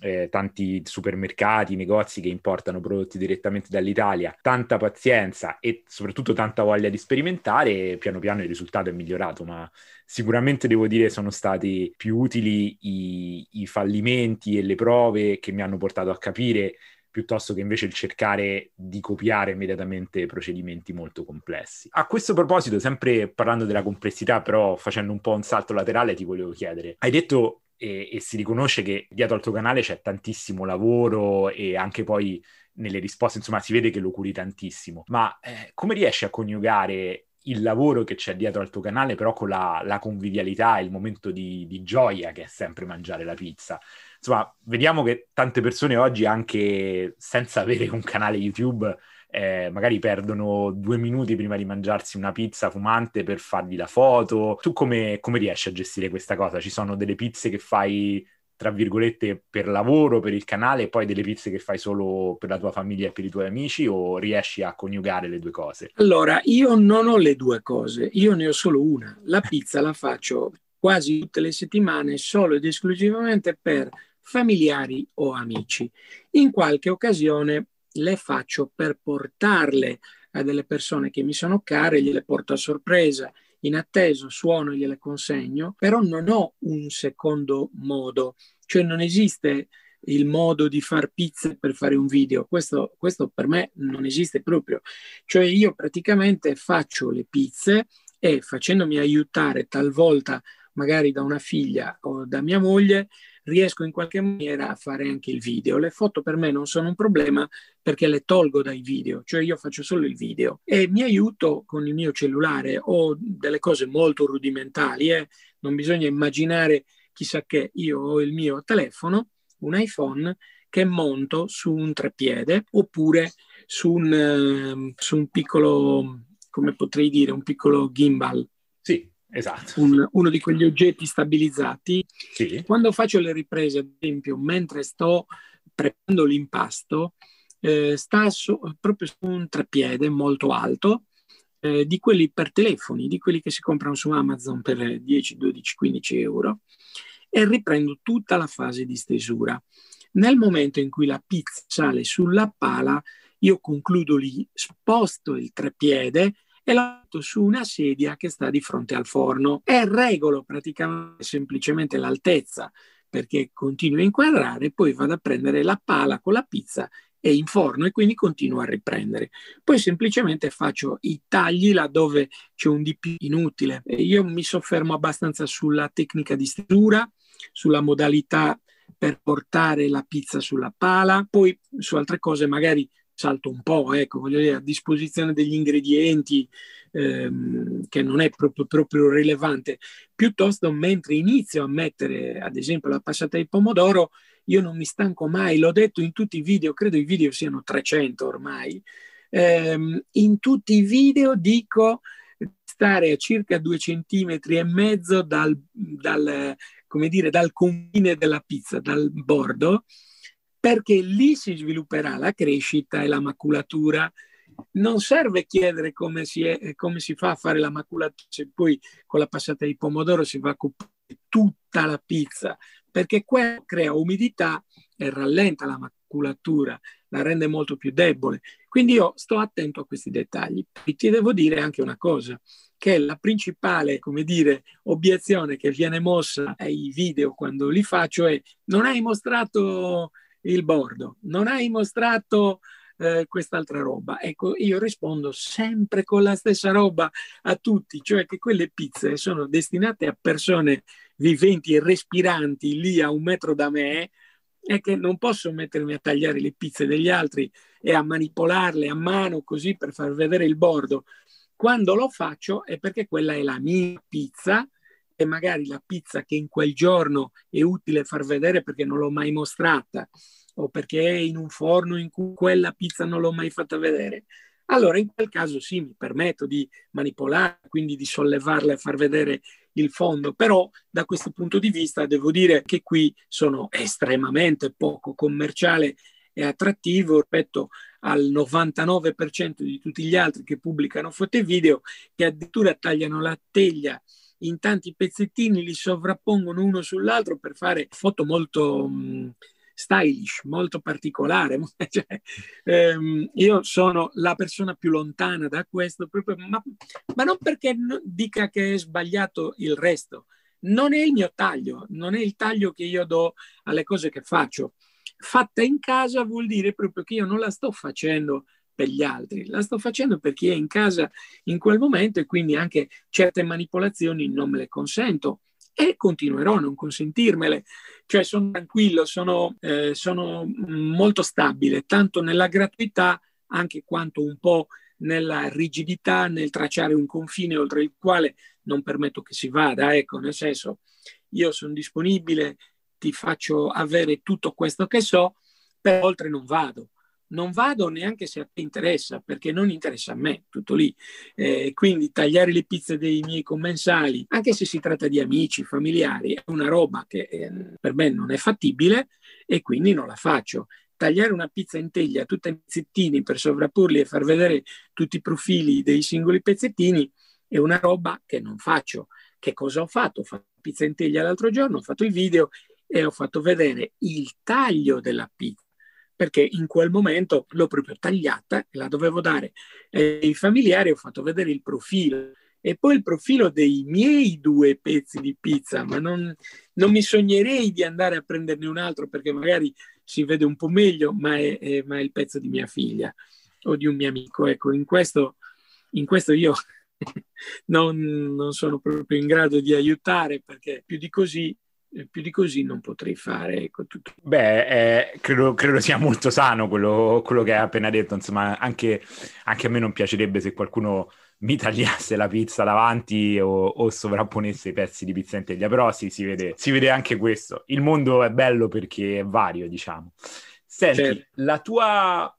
[SPEAKER 1] eh, tanti supermercati, negozi che importano prodotti direttamente dall'Italia, tanta pazienza e soprattutto tanta voglia di sperimentare, piano piano il risultato è migliorato, ma sicuramente devo dire sono stati più utili i, i fallimenti e le prove che mi hanno portato a capire piuttosto che invece il cercare di copiare immediatamente procedimenti molto complessi. A questo proposito, sempre parlando della complessità, però facendo un po' un salto laterale, ti volevo chiedere, hai detto e, e, si riconosce che dietro al tuo canale c'è tantissimo lavoro e anche poi nelle risposte, insomma, si vede che lo curi tantissimo. Ma eh, come riesci a coniugare il lavoro che c'è dietro al tuo canale, però con la, la convivialità, il momento di, di, gioia che è sempre mangiare la pizza? Insomma, vediamo che tante persone oggi, anche senza avere un canale YouTube, eh, magari perdono due minuti prima di mangiarsi una pizza fumante per fargli la foto. Tu come, come riesci a gestire questa cosa? Ci sono delle pizze che fai tra virgolette per lavoro, per il canale e poi delle pizze che fai solo per la tua famiglia e per i tuoi amici o riesci a coniugare le due cose?
[SPEAKER 2] Allora, io non ho le due cose, io ne ho solo una. La pizza la faccio quasi tutte le settimane solo ed esclusivamente per familiari o amici. In qualche occasione le faccio per portarle a delle persone che mi sono care, gliele porto a sorpresa, in atteso suono e gliele consegno, però non ho un secondo modo, cioè non esiste il modo di far pizze per fare un video, questo, questo per me non esiste proprio, cioè io praticamente faccio le pizze e facendomi aiutare talvolta magari da una figlia o da mia moglie, riesco in qualche maniera a fare anche il video. Le foto per me non sono un problema perché le tolgo dai video, cioè io faccio solo il video e mi aiuto con il mio cellulare o delle cose molto rudimentali, eh? non bisogna immaginare chissà che io ho il mio telefono, un iPhone che monto su un treppiede oppure su un, uh, su un piccolo, come potrei dire, un piccolo gimbal.
[SPEAKER 1] Esatto.
[SPEAKER 2] Un, uno di quegli oggetti stabilizzati. Sì. Quando faccio le riprese, ad esempio, mentre sto preparando l'impasto, eh, sta su, proprio su un treppiede molto alto, eh, di quelli per telefoni, di quelli che si comprano su Amazon per 10, 12, 15 euro, e riprendo tutta la fase di stesura. Nel momento in cui la pizza sale sulla pala, io concludo lì, sposto il treppiede e la metto su una sedia che sta di fronte al forno e regolo praticamente semplicemente l'altezza perché continuo a inquadrare, poi vado a prendere la pala con la pizza e in forno e quindi continuo a riprendere. Poi semplicemente faccio i tagli laddove c'è un di più inutile. Io mi soffermo abbastanza sulla tecnica di stesura, sulla modalità per portare la pizza sulla pala, poi su altre cose magari salto un po', ecco, voglio dire, a disposizione degli ingredienti ehm, che non è proprio, proprio, rilevante, piuttosto mentre inizio a mettere, ad esempio, la passata di pomodoro, io non mi stanco mai, l'ho detto in tutti i video, credo i video siano 300 ormai, ehm, in tutti i video dico stare a circa due centimetri e mezzo dal, dal, come dire, dal confine della pizza, dal bordo, perché lì si svilupperà la crescita e la maculatura. Non serve chiedere come si, è, come si fa a fare la maculatura se poi con la passata di pomodoro si va a coprire tutta la pizza, perché quello crea umidità e rallenta la maculatura, la rende molto più debole. Quindi io sto attento a questi dettagli. Ti devo dire anche una cosa, che la principale, come dire, obiezione che viene mossa ai video quando li faccio è non hai mostrato il bordo, non hai mostrato eh, quest'altra roba. Ecco, io rispondo sempre con la stessa roba a tutti, cioè che quelle pizze sono destinate a persone viventi e respiranti lì a un metro da me e che non posso mettermi a tagliare le pizze degli altri e a manipolarle a mano così per far vedere il bordo. Quando lo faccio è perché quella è la mia pizza e magari la pizza che in quel giorno è utile far vedere perché non l'ho mai mostrata o perché è in un forno in cui quella pizza non l'ho mai fatta vedere, allora in quel caso sì, mi permetto di manipolare, quindi di sollevarla e far vedere il fondo, però da questo punto di vista devo dire che qui sono estremamente poco commerciale e attrattivo rispetto al 99% di tutti gli altri che pubblicano foto e video che addirittura tagliano la teglia in tanti pezzettini, li sovrappongono uno sull'altro per fare foto molto mh, stylish, molto particolare. cioè, ehm, io sono la persona più lontana da questo, proprio, ma, ma non perché dica che è sbagliato il resto, non è il mio taglio, non è il taglio che io do alle cose che faccio. Fatta in casa vuol dire proprio che io non la sto facendo per gli altri, la sto facendo per chi è in casa in quel momento e quindi anche certe manipolazioni non me le consento e continuerò a non consentirmele. Cioè sono tranquillo, sono, eh, sono molto stabile, tanto nella gratuità anche quanto un po' nella rigidità, nel tracciare un confine oltre il quale non permetto che si vada. Ecco, nel senso, io sono disponibile, ti faccio avere tutto questo che so, per oltre non vado non vado neanche se a te interessa, perché non interessa a me, tutto lì. Eh, quindi tagliare le pizze dei miei commensali, anche se si tratta di amici, familiari, è una roba che eh, per me non è fattibile e quindi non la faccio. Tagliare una pizza in teglia tutta in pezzettini per sovrapporli e far vedere tutti i profili dei singoli pezzettini è una roba che non faccio. Che cosa ho fatto? Ho fatto pizza in teglia l'altro giorno, ho fatto il video e ho fatto vedere il taglio della pizza perché in quel momento l'ho proprio tagliata e la dovevo dare ai familiari, ho fatto vedere il profilo e poi il profilo dei miei due pezzi di pizza, ma non, non mi sognerei di andare a prenderne un altro perché magari si vede un po' meglio, ma è, è, ma è il pezzo di mia figlia o di un mio amico. Ecco, in questo, in questo io non, non sono proprio in grado di aiutare perché più di così più di così non potrei fare. Ecco, tutto.
[SPEAKER 1] Beh, eh, credo, credo, sia molto sano quello, quello, che hai appena detto. Insomma, anche, anche, a me non piacerebbe se qualcuno mi tagliasse la pizza davanti o, o sovrapponesse i pezzi di pizza in teglia, però sì, si vede, si vede anche questo. Il mondo è bello perché è vario, diciamo. Senti, certo. la tua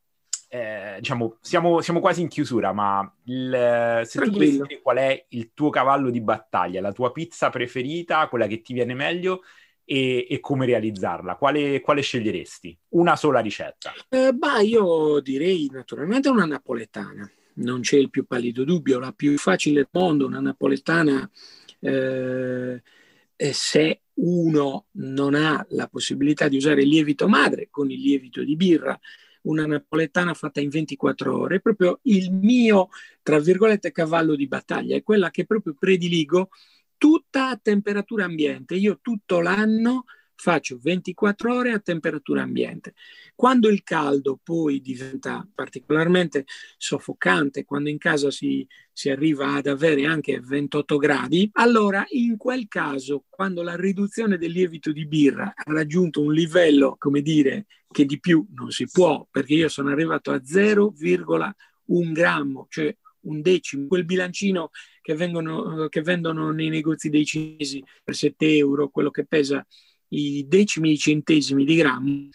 [SPEAKER 1] eh, diciamo, siamo, siamo, quasi in chiusura, ma il, se tu dovessi dire qual è il tuo cavallo di battaglia, la tua pizza preferita, quella che ti viene meglio e, e come realizzarla, quale, quale, sceglieresti? Una sola ricetta?
[SPEAKER 2] Eh, bah, io direi naturalmente una napoletana, non c'è il più pallido dubbio, la più facile del mondo, una napoletana. Eh, se uno non ha la possibilità di usare il lievito madre con il lievito di birra una napoletana fatta in 24 ore, proprio il mio, tra virgolette, cavallo di battaglia, è quella che proprio prediligo tutta a temperatura ambiente. Io tutto l'anno faccio 24 ore a temperatura ambiente. Quando il caldo poi diventa particolarmente soffocante, quando in casa si, si, arriva ad avere anche 28 gradi, allora in quel caso, quando la riduzione del lievito di birra ha raggiunto un livello, come dire, che di più non si può, perché io sono arrivato a 0,1 grammo, cioè un decimo, quel bilancino che, vengono, che vendono nei negozi dei cinesi per 7 euro, quello che pesa i decimi di centesimi di grammo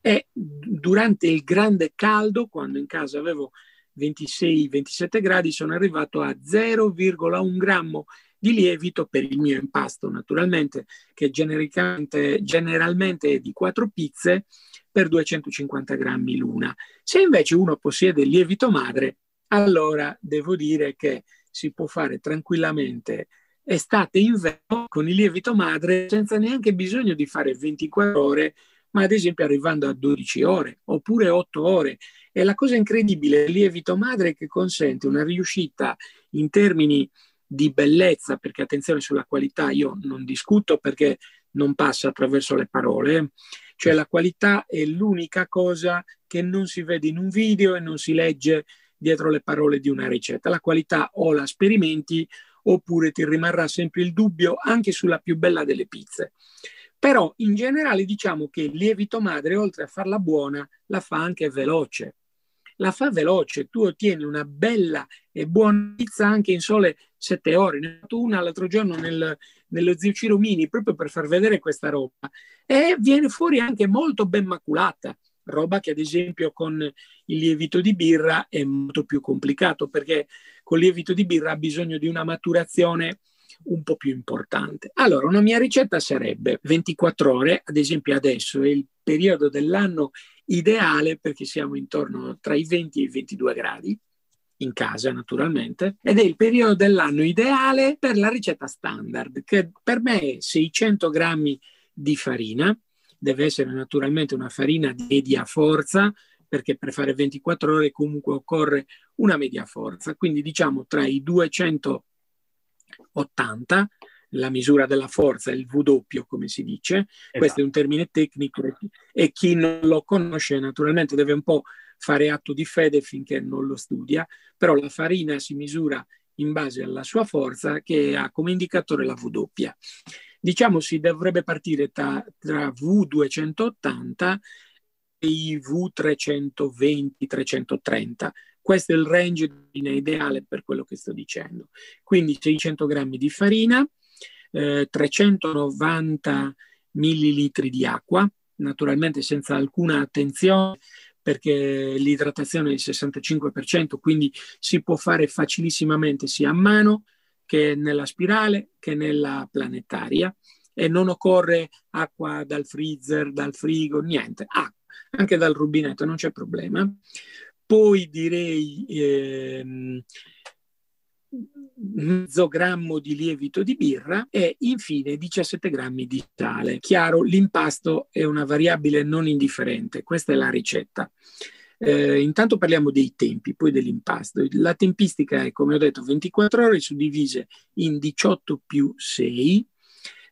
[SPEAKER 2] e durante il grande caldo, quando in casa avevo 26-27 gradi, sono arrivato a 0,1 grammo di lievito per il mio impasto, naturalmente, che genericamente, generalmente è di 4 pizze per 250 grammi l'una. Se invece uno possiede il lievito madre, allora devo dire che si può fare tranquillamente estate e inverno con il lievito madre senza neanche bisogno di fare 24 ore, ma ad esempio arrivando a 12 ore oppure 8 ore. E la cosa incredibile del lievito madre è che consente una riuscita in termini di bellezza, perché attenzione sulla qualità, io non discuto perché non passa attraverso le parole, cioè la qualità è l'unica cosa che non si vede in un video e non si legge dietro le parole di una ricetta. La qualità o la sperimenti oppure ti rimarrà sempre il dubbio anche sulla più bella delle pizze. Però in generale diciamo che il lievito madre, oltre a farla buona, la fa anche veloce. La fa veloce, tu ottieni una bella e buona pizza anche in sole sette ore. Ne ho fatto una l'altro giorno nel, nello zio Ciro Mini proprio per far vedere questa roba e viene fuori anche molto ben maculata roba che ad esempio con il lievito di birra è molto più complicato perché con il lievito di birra ha bisogno di una maturazione un po' più importante. Allora, una mia ricetta sarebbe 24 ore, ad esempio adesso è il periodo dell'anno ideale perché siamo intorno tra i 20 e i 22 gradi in casa naturalmente ed è il periodo dell'anno ideale per la ricetta standard che per me è 600 grammi di farina deve essere naturalmente una farina di media forza, perché per fare 24 ore comunque occorre una media forza, quindi diciamo tra i 280, la misura della forza, il doppio come si dice, esatto. questo è un termine tecnico e chi non lo conosce naturalmente deve un po' fare atto di fede finché non lo studia, però la farina si misura in base alla sua forza che ha come indicatore la doppia diciamo si dovrebbe partire tra, tra V280 e i V320-330. Questo è il range ideale per quello che sto dicendo. Quindi 600 grammi di farina, eh, 390 millilitri di acqua, naturalmente senza alcuna attenzione perché l'idratazione è il 65%, quindi si può fare facilissimamente sia a mano che nella spirale che nella planetaria e non occorre acqua dal freezer, dal frigo, niente, acqua, anche dal rubinetto, non c'è problema. Poi direi ehm, mezzo grammo di lievito di birra e infine 17 grammi di sale. Chiaro, l'impasto è una variabile non indifferente, questa è la ricetta. Eh, intanto parliamo dei tempi, poi dell'impasto. La tempistica è, come ho detto, 24 ore suddivise in 18 più 6.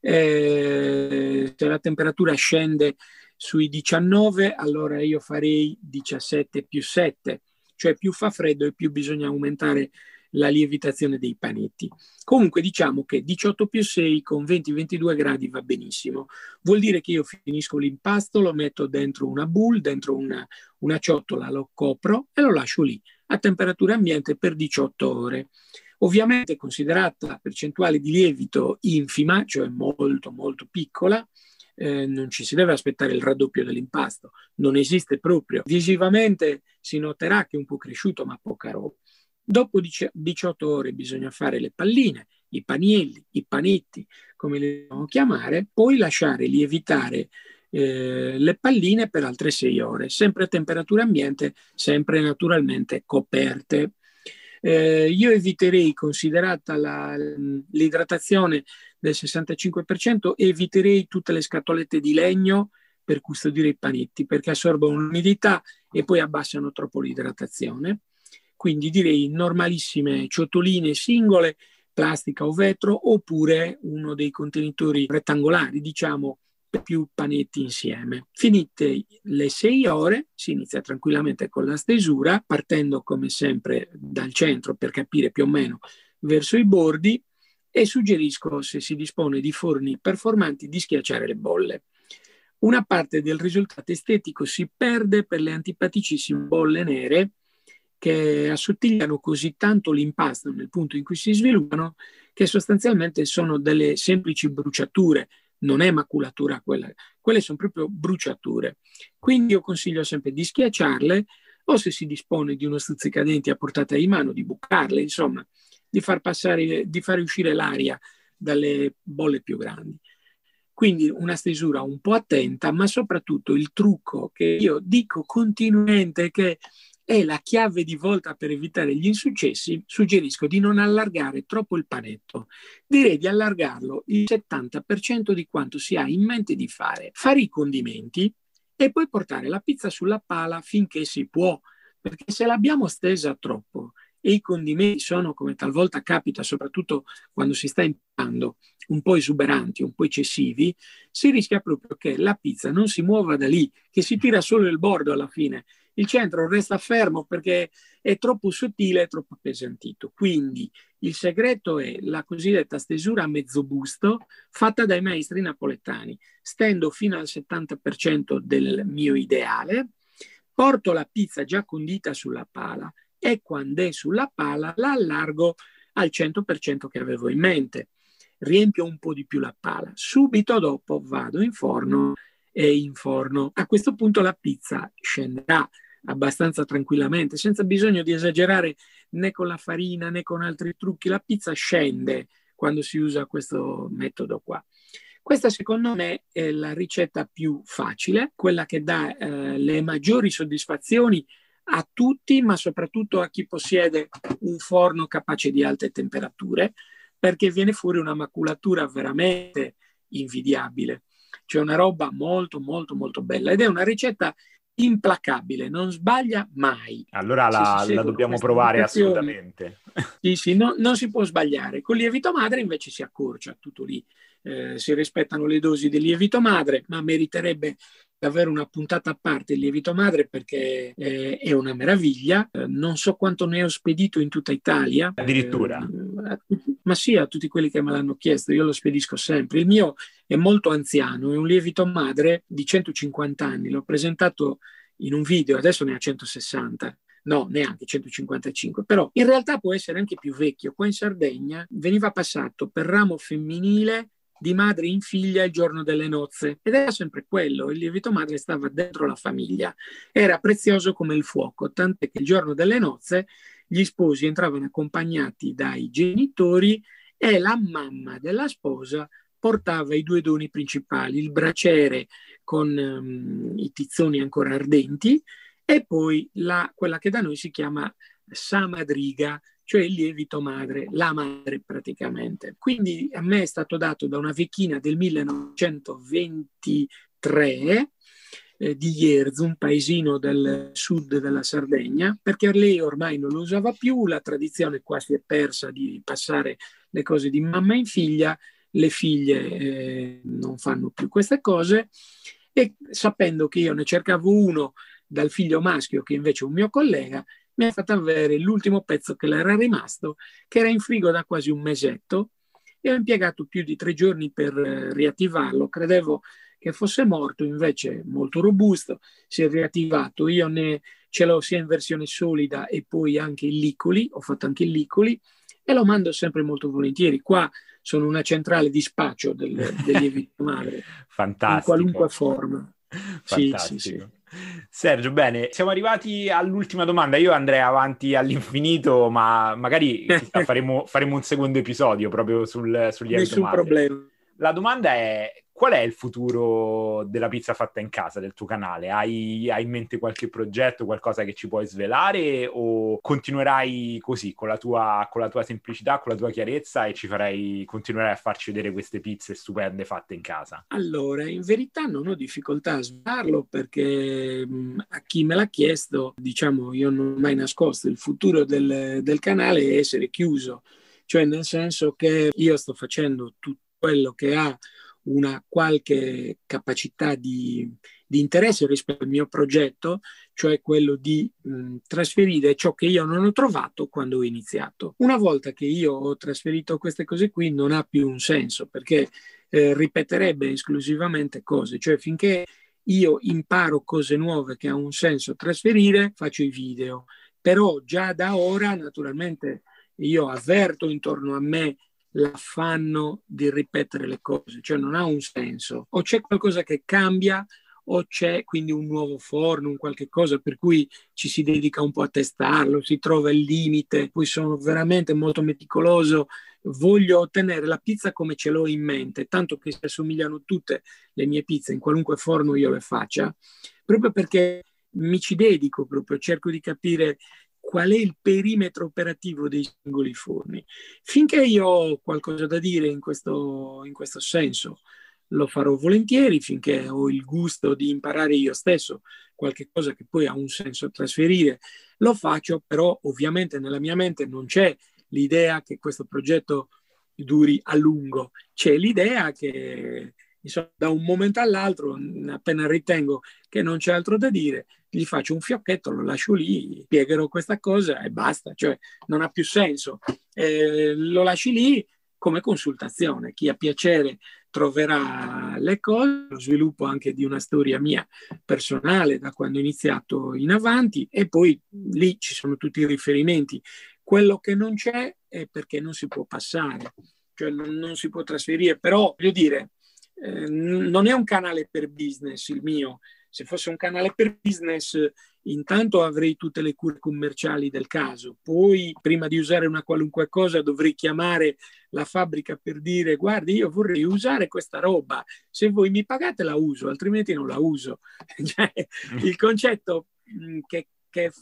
[SPEAKER 2] Eh, se la temperatura scende sui 19, allora io farei 17 più 7, cioè più fa freddo e più bisogna aumentare la lievitazione dei panetti. Comunque diciamo che 18 più 6 con 20-22 gradi va benissimo. Vuol dire che io finisco l'impasto, lo metto dentro una bowl, dentro una, una ciotola, lo copro e lo lascio lì a temperatura ambiente per 18 ore. Ovviamente considerata la percentuale di lievito infima, cioè molto molto piccola, eh, non ci si deve aspettare il raddoppio dell'impasto, non esiste proprio. Visivamente si noterà che è un po' cresciuto, ma poca roba. Dopo 18 ore bisogna fare le palline, i panielli, i panetti, come li dobbiamo chiamare, poi lasciare lievitare eh, le palline per altre 6 ore, sempre a temperatura ambiente, sempre naturalmente coperte. Eh, io eviterei, considerata la, l'idratazione del 65%, eviterei tutte le scatolette di legno per custodire i panetti perché assorbono l'umidità e poi abbassano troppo l'idratazione. Quindi direi normalissime ciotoline singole, plastica o vetro, oppure uno dei contenitori rettangolari, diciamo, più panetti insieme. Finite le sei ore, si inizia tranquillamente con la stesura, partendo come sempre dal centro per capire più o meno verso i bordi e suggerisco, se si dispone di forni performanti, di schiacciare le bolle. Una parte del risultato estetico si perde per le antipaticissime bolle nere che assottigliano così tanto l'impasto nel punto in cui si sviluppano che sostanzialmente sono delle semplici bruciature, non è maculatura quella, quelle sono proprio bruciature. Quindi io consiglio sempre di schiacciarle o se si dispone di uno stuzzicadenti a portata di mano di bucarle, insomma, di far passare, di fare uscire l'aria dalle bolle più grandi. Quindi una stesura un po' attenta, ma soprattutto il trucco che io dico continuamente che è la chiave di volta per evitare gli insuccessi, suggerisco di non allargare troppo il panetto. Direi di allargarlo il 70% di quanto si ha in mente di fare. Fare i condimenti e poi portare la pizza sulla pala finché si può, perché se l'abbiamo stesa troppo e i condimenti sono, come talvolta capita, soprattutto quando si sta imparando, un po' esuberanti, un po' eccessivi, si rischia proprio che la pizza non si muova da lì, che si tira solo il bordo alla fine. Il centro resta fermo perché è troppo sottile e troppo appesantito. Quindi il segreto è la cosiddetta stesura a mezzo busto fatta dai maestri napoletani. Stendo fino al 70% del mio ideale, porto la pizza già condita sulla pala e quando è sulla pala la allargo al 100% che avevo in mente. Riempio un po' di più la pala. Subito dopo vado in forno e in forno. A questo punto la pizza scenderà abbastanza tranquillamente, senza bisogno di esagerare né con la farina né con altri trucchi. La pizza scende quando si usa questo metodo qua. Questa secondo me è la ricetta più facile, quella che dà eh, le maggiori soddisfazioni a tutti, ma soprattutto a chi possiede un forno capace di alte temperature, perché viene fuori una maculatura veramente invidiabile. C'è una roba molto, molto, molto bella ed è una ricetta implacabile, non sbaglia mai.
[SPEAKER 1] Allora la, la dobbiamo provare assolutamente.
[SPEAKER 2] Sì, sì, no, non si può sbagliare. Con lievito madre invece si accorcia, tutto lì. Eh, si rispettano le dosi del lievito madre, ma meriterebbe davvero una puntata a parte il lievito madre perché eh, è una meraviglia. Eh, non so quanto ne ho spedito in tutta Italia.
[SPEAKER 1] Addirittura.
[SPEAKER 2] Ma sì, a tutti quelli che me l'hanno chiesto, io lo spedisco sempre. Il mio è molto anziano, è un lievito madre di 150 anni. L'ho presentato in un video, adesso ne ha 160 no, neanche 155, però in realtà può essere anche più vecchio. Qua in Sardegna veniva passato per ramo femminile di madre in figlia il giorno delle nozze ed era sempre quello, il lievito madre stava dentro la famiglia, era prezioso come il fuoco, tant'è che il giorno delle nozze gli sposi entravano accompagnati dai genitori e la mamma della sposa portava i due doni principali, il braciere con um, i tizzoni ancora ardenti e poi la, quella che da noi si chiama samadriga, cioè il lievito madre, la madre praticamente. Quindi a me è stato dato da una vecchina del 1923 eh, di Jerzu, un paesino del sud della Sardegna, perché lei ormai non lo usava più, la tradizione qua si è persa di passare le cose di mamma in figlia, le figlie eh, non fanno più queste cose e sapendo che io ne cercavo uno dal figlio maschio che invece è un mio collega, mi ha fatto avere l'ultimo pezzo che le era rimasto, che era in frigo da quasi un mesetto e ho impiegato più di tre giorni per eh, riattivarlo. Credevo che fosse morto, invece molto robusto, si è riattivato. Io ne ce l'ho sia in versione solida e poi anche in licoli, ho fatto anche in licoli e lo mando sempre molto volentieri. Qua sono una centrale di spaccio del, del lievito madre,
[SPEAKER 1] Fantastico.
[SPEAKER 2] in qualunque forma.
[SPEAKER 1] Fantastico. Sì, sì, sì. Sergio, bene, siamo arrivati all'ultima domanda. Io andrei avanti all'infinito, ma magari faremo, faremo, un secondo episodio proprio sul, sugli
[SPEAKER 2] Nessun problema.
[SPEAKER 1] la domanda è qual è il futuro della pizza fatta in casa, del tuo canale? Hai, hai, in mente qualche progetto, qualcosa che ci puoi svelare o continuerai così, con la, tua, con la tua semplicità, con la tua chiarezza e ci farai, continuerai a farci vedere queste pizze stupende fatte in casa?
[SPEAKER 2] Allora, in verità non ho difficoltà a svelarlo perché a chi me l'ha chiesto, diciamo, io non ho mai nascosto il futuro del, del canale è essere chiuso, cioè nel senso che io sto facendo tutto quello che ha una qualche capacità di, di interesse rispetto al mio progetto, cioè quello di mh, trasferire ciò che io non ho trovato quando ho iniziato. Una volta che io ho trasferito queste cose qui non ha più un senso perché eh, ripeterebbe esclusivamente cose, cioè finché io imparo cose nuove che ha un senso trasferire, faccio i video. Però già da ora, naturalmente, io avverto intorno a me l'affanno di ripetere le cose, cioè non ha un senso. O c'è qualcosa che cambia o c'è quindi un nuovo forno, un qualche cosa per cui ci si dedica un po' a testarlo, si trova il limite, poi sono veramente molto meticoloso, voglio ottenere la pizza come ce l'ho in mente, tanto che si assomigliano tutte le mie pizze in qualunque forno io le faccia, proprio perché mi ci dedico proprio, cerco di capire qual è il perimetro operativo dei singoli forni. Finché io ho qualcosa da dire in questo, in questo senso, lo farò volentieri, finché ho il gusto di imparare io stesso qualche cosa che poi ha un senso trasferire, lo faccio, però ovviamente nella mia mente non c'è l'idea che questo progetto duri a lungo, c'è l'idea che insomma, da un momento all'altro, appena ritengo che non c'è altro da dire, gli faccio un fiocchetto, lo lascio lì, spiegherò questa cosa e basta, cioè non ha più senso. Eh, lo lasci lì come consultazione, chi ha piacere troverà le cose, lo sviluppo anche di una storia mia personale da quando ho iniziato in avanti e poi lì ci sono tutti i riferimenti. Quello che non c'è è perché non si può passare, cioè non, non si può trasferire, però voglio dire, eh, non è un canale per business il mio. Se fosse un canale per business, intanto avrei tutte le cure commerciali del caso. Poi, prima di usare una qualunque cosa, dovrei chiamare la fabbrica per dire: Guardi, io vorrei usare questa roba. Se voi mi pagate, la uso, altrimenti non la uso. cioè, il concetto mm, che, che,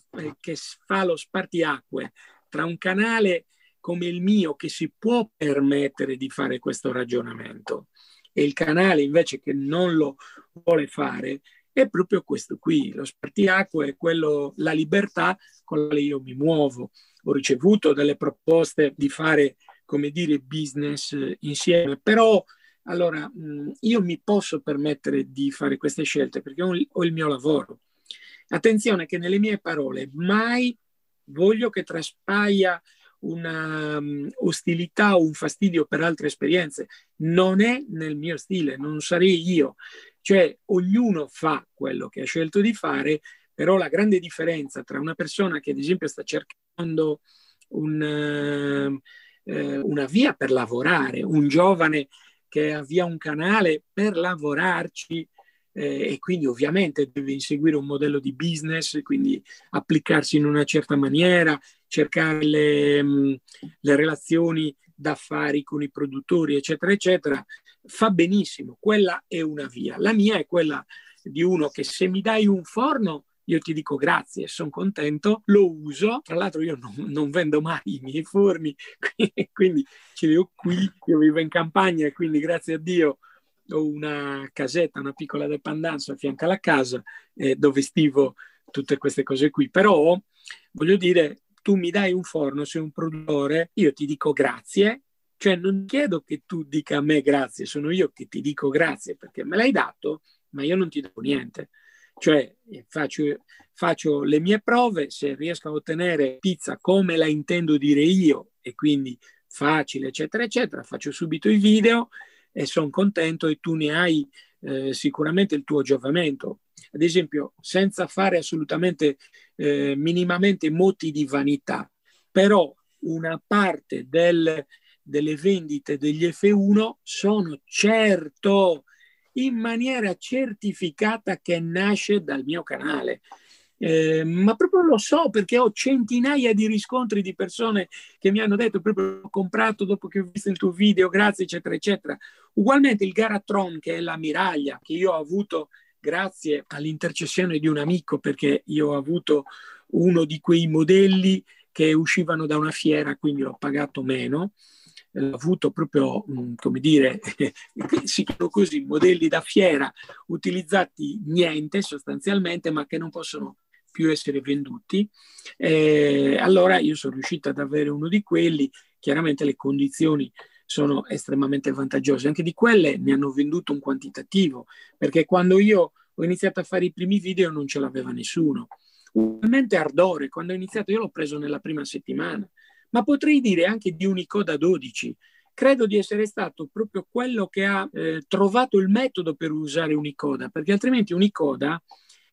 [SPEAKER 2] che fa lo spartiacque tra un canale come il mio che si può permettere di fare questo ragionamento e il canale invece che non lo vuole fare è proprio questo qui, lo spartiacque è quello, la libertà con la quale io mi muovo. Ho ricevuto delle proposte di fare, come dire, business insieme, però allora io mi posso permettere di fare queste scelte perché ho il mio lavoro. Attenzione che nelle mie parole mai voglio che traspaia una um, ostilità o un fastidio per altre esperienze. Non è nel mio stile, non sarei io. Cioè, ognuno fa quello che ha scelto di fare, però la grande differenza tra una persona che, ad esempio, sta cercando un, uh, una via per lavorare, un giovane che avvia un canale per lavorarci, eh, e quindi ovviamente deve inseguire un modello di business, quindi applicarsi in una certa maniera, cercare le, mm, le relazioni d'affari con i produttori, eccetera, eccetera, fa benissimo. Quella è una via. La mia è quella di uno che se mi dai un forno io ti dico grazie, sono contento, lo uso. Tra l'altro io non, non vendo mai i miei forni, quindi ce li ho qui, io vivo in campagna quindi grazie a Dio ho una casetta, una piccola dependance a fianco alla casa eh, dove stivo tutte queste cose qui. Però voglio dire, tu mi dai un forno, sei un produttore, io ti dico grazie, cioè non chiedo che tu dica a me grazie, sono io che ti dico grazie perché me l'hai dato, ma io non ti do niente. Cioè faccio, faccio le mie prove, se riesco a ottenere pizza come la intendo dire io e quindi facile, eccetera, eccetera, faccio subito i video e sono contento e tu ne hai eh, sicuramente il tuo giovamento. Ad esempio, senza fare assolutamente eh, minimamente moti di vanità, però una parte del, delle vendite degli F1 sono certo in maniera certificata che nasce dal mio canale. Eh, ma proprio lo so perché ho centinaia di riscontri di persone che mi hanno detto proprio ho comprato dopo che ho visto il tuo video, grazie eccetera eccetera. Ugualmente il Garatron, che è la miraglia che io ho avuto grazie all'intercessione di un amico, perché io ho avuto uno di quei modelli che uscivano da una fiera, quindi l'ho pagato meno. Ho avuto proprio, mm, come dire, si chiamano così, modelli da fiera utilizzati niente sostanzialmente, ma che non possono più essere venduti. Eh, allora io sono riuscito ad avere uno di quelli, chiaramente le condizioni sono estremamente vantaggiose, anche di quelle ne hanno venduto un quantitativo, perché quando io ho iniziato a fare i primi video non ce l'aveva nessuno. Ugualmente Ardore, quando ho iniziato io l'ho preso nella prima settimana, ma potrei dire anche di Unicoda 12. Credo di essere stato proprio quello che ha eh, trovato il metodo per usare Unicoda, perché altrimenti Unicoda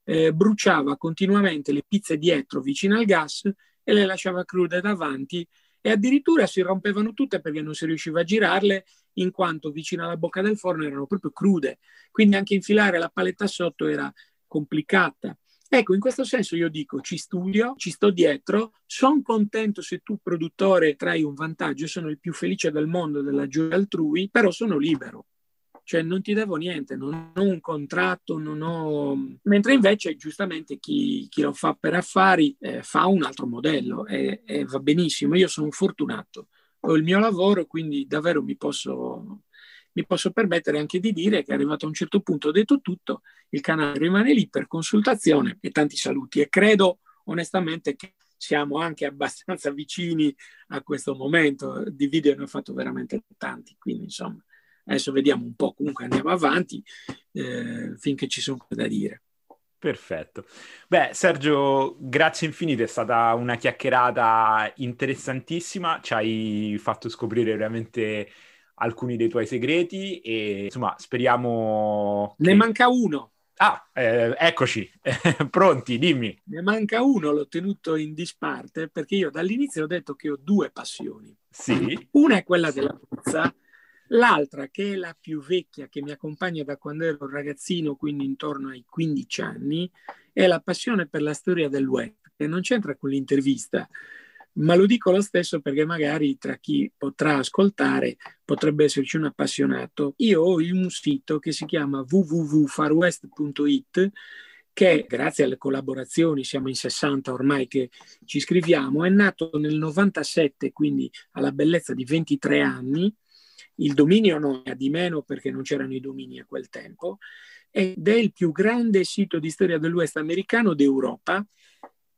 [SPEAKER 2] eh, bruciava continuamente le pizze dietro vicino al gas e le lasciava crude davanti e addirittura si rompevano tutte perché non si riusciva a girarle in quanto vicino alla bocca del forno erano proprio crude. Quindi anche infilare la paletta sotto era complicata. Ecco, in questo senso io dico ci studio, ci sto dietro, sono contento se tu produttore trai un vantaggio, sono il più felice del mondo della gioia altrui, però sono libero cioè non ti devo niente, non ho un contratto, non ho... mentre invece giustamente chi, chi lo fa per affari eh, fa un altro modello e, e, va benissimo. Io sono fortunato, ho il mio lavoro, quindi davvero mi posso, mi posso permettere anche di dire che arrivato a un certo punto, ho detto tutto, il canale rimane lì per consultazione e tanti saluti e credo onestamente che siamo anche abbastanza vicini a questo momento, di video ne ho fatto veramente tanti, quindi insomma Adesso vediamo un po', comunque andiamo avanti eh, finché ci sono da dire.
[SPEAKER 1] Perfetto. Beh, Sergio, grazie infinite, è stata una chiacchierata interessantissima, ci hai fatto scoprire veramente alcuni dei tuoi segreti e insomma speriamo...
[SPEAKER 2] Che... Ne manca uno.
[SPEAKER 1] Ah, eh, eccoci, pronti, dimmi.
[SPEAKER 2] Ne manca uno, l'ho tenuto in disparte perché io dall'inizio ho detto che ho due passioni.
[SPEAKER 1] Sì.
[SPEAKER 2] Una è quella della pizza L'altra, che è la più vecchia, che mi accompagna da quando ero ragazzino, quindi intorno ai 15 anni, è la passione per la storia del web, che non c'entra con l'intervista, ma lo dico lo stesso perché magari tra chi potrà ascoltare potrebbe esserci un appassionato. Io ho un sito che si chiama www.farwest.it che grazie alle collaborazioni, siamo in 60 ormai che ci scriviamo, è nato nel 97, quindi alla bellezza di 23 anni, il dominio non è di meno perché non c'erano i domini a quel tempo, ed è il più grande sito di storia dell'Ouest americano d'Europa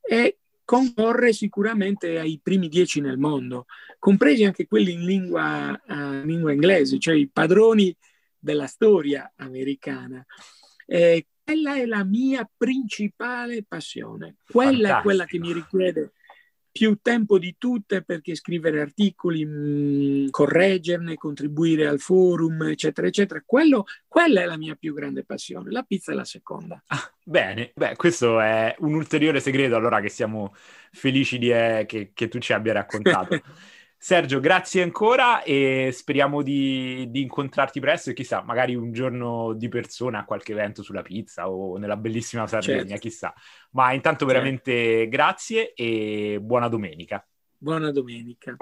[SPEAKER 2] e concorre sicuramente ai primi dieci nel mondo, compresi anche quelli in lingua, uh, in lingua inglese, cioè i padroni della storia americana. Eh, quella è la mia principale passione, quella Fantastico. è quella che mi richiede più tempo di tutte perché scrivere articoli, mh, mm, correggerne, contribuire al forum, eccetera, eccetera. Quello, quella è la mia più grande passione. La pizza è la seconda.
[SPEAKER 1] Ah, bene, beh, questo è un ulteriore segreto allora che siamo felici di, eh, che, che tu ci abbia raccontato. Sergio, grazie ancora e speriamo di, di, incontrarti presto e chissà, magari un giorno di persona a qualche evento sulla pizza o nella bellissima Sardegna, certo. chissà. Ma intanto veramente certo. grazie e buona domenica.
[SPEAKER 2] Buona domenica.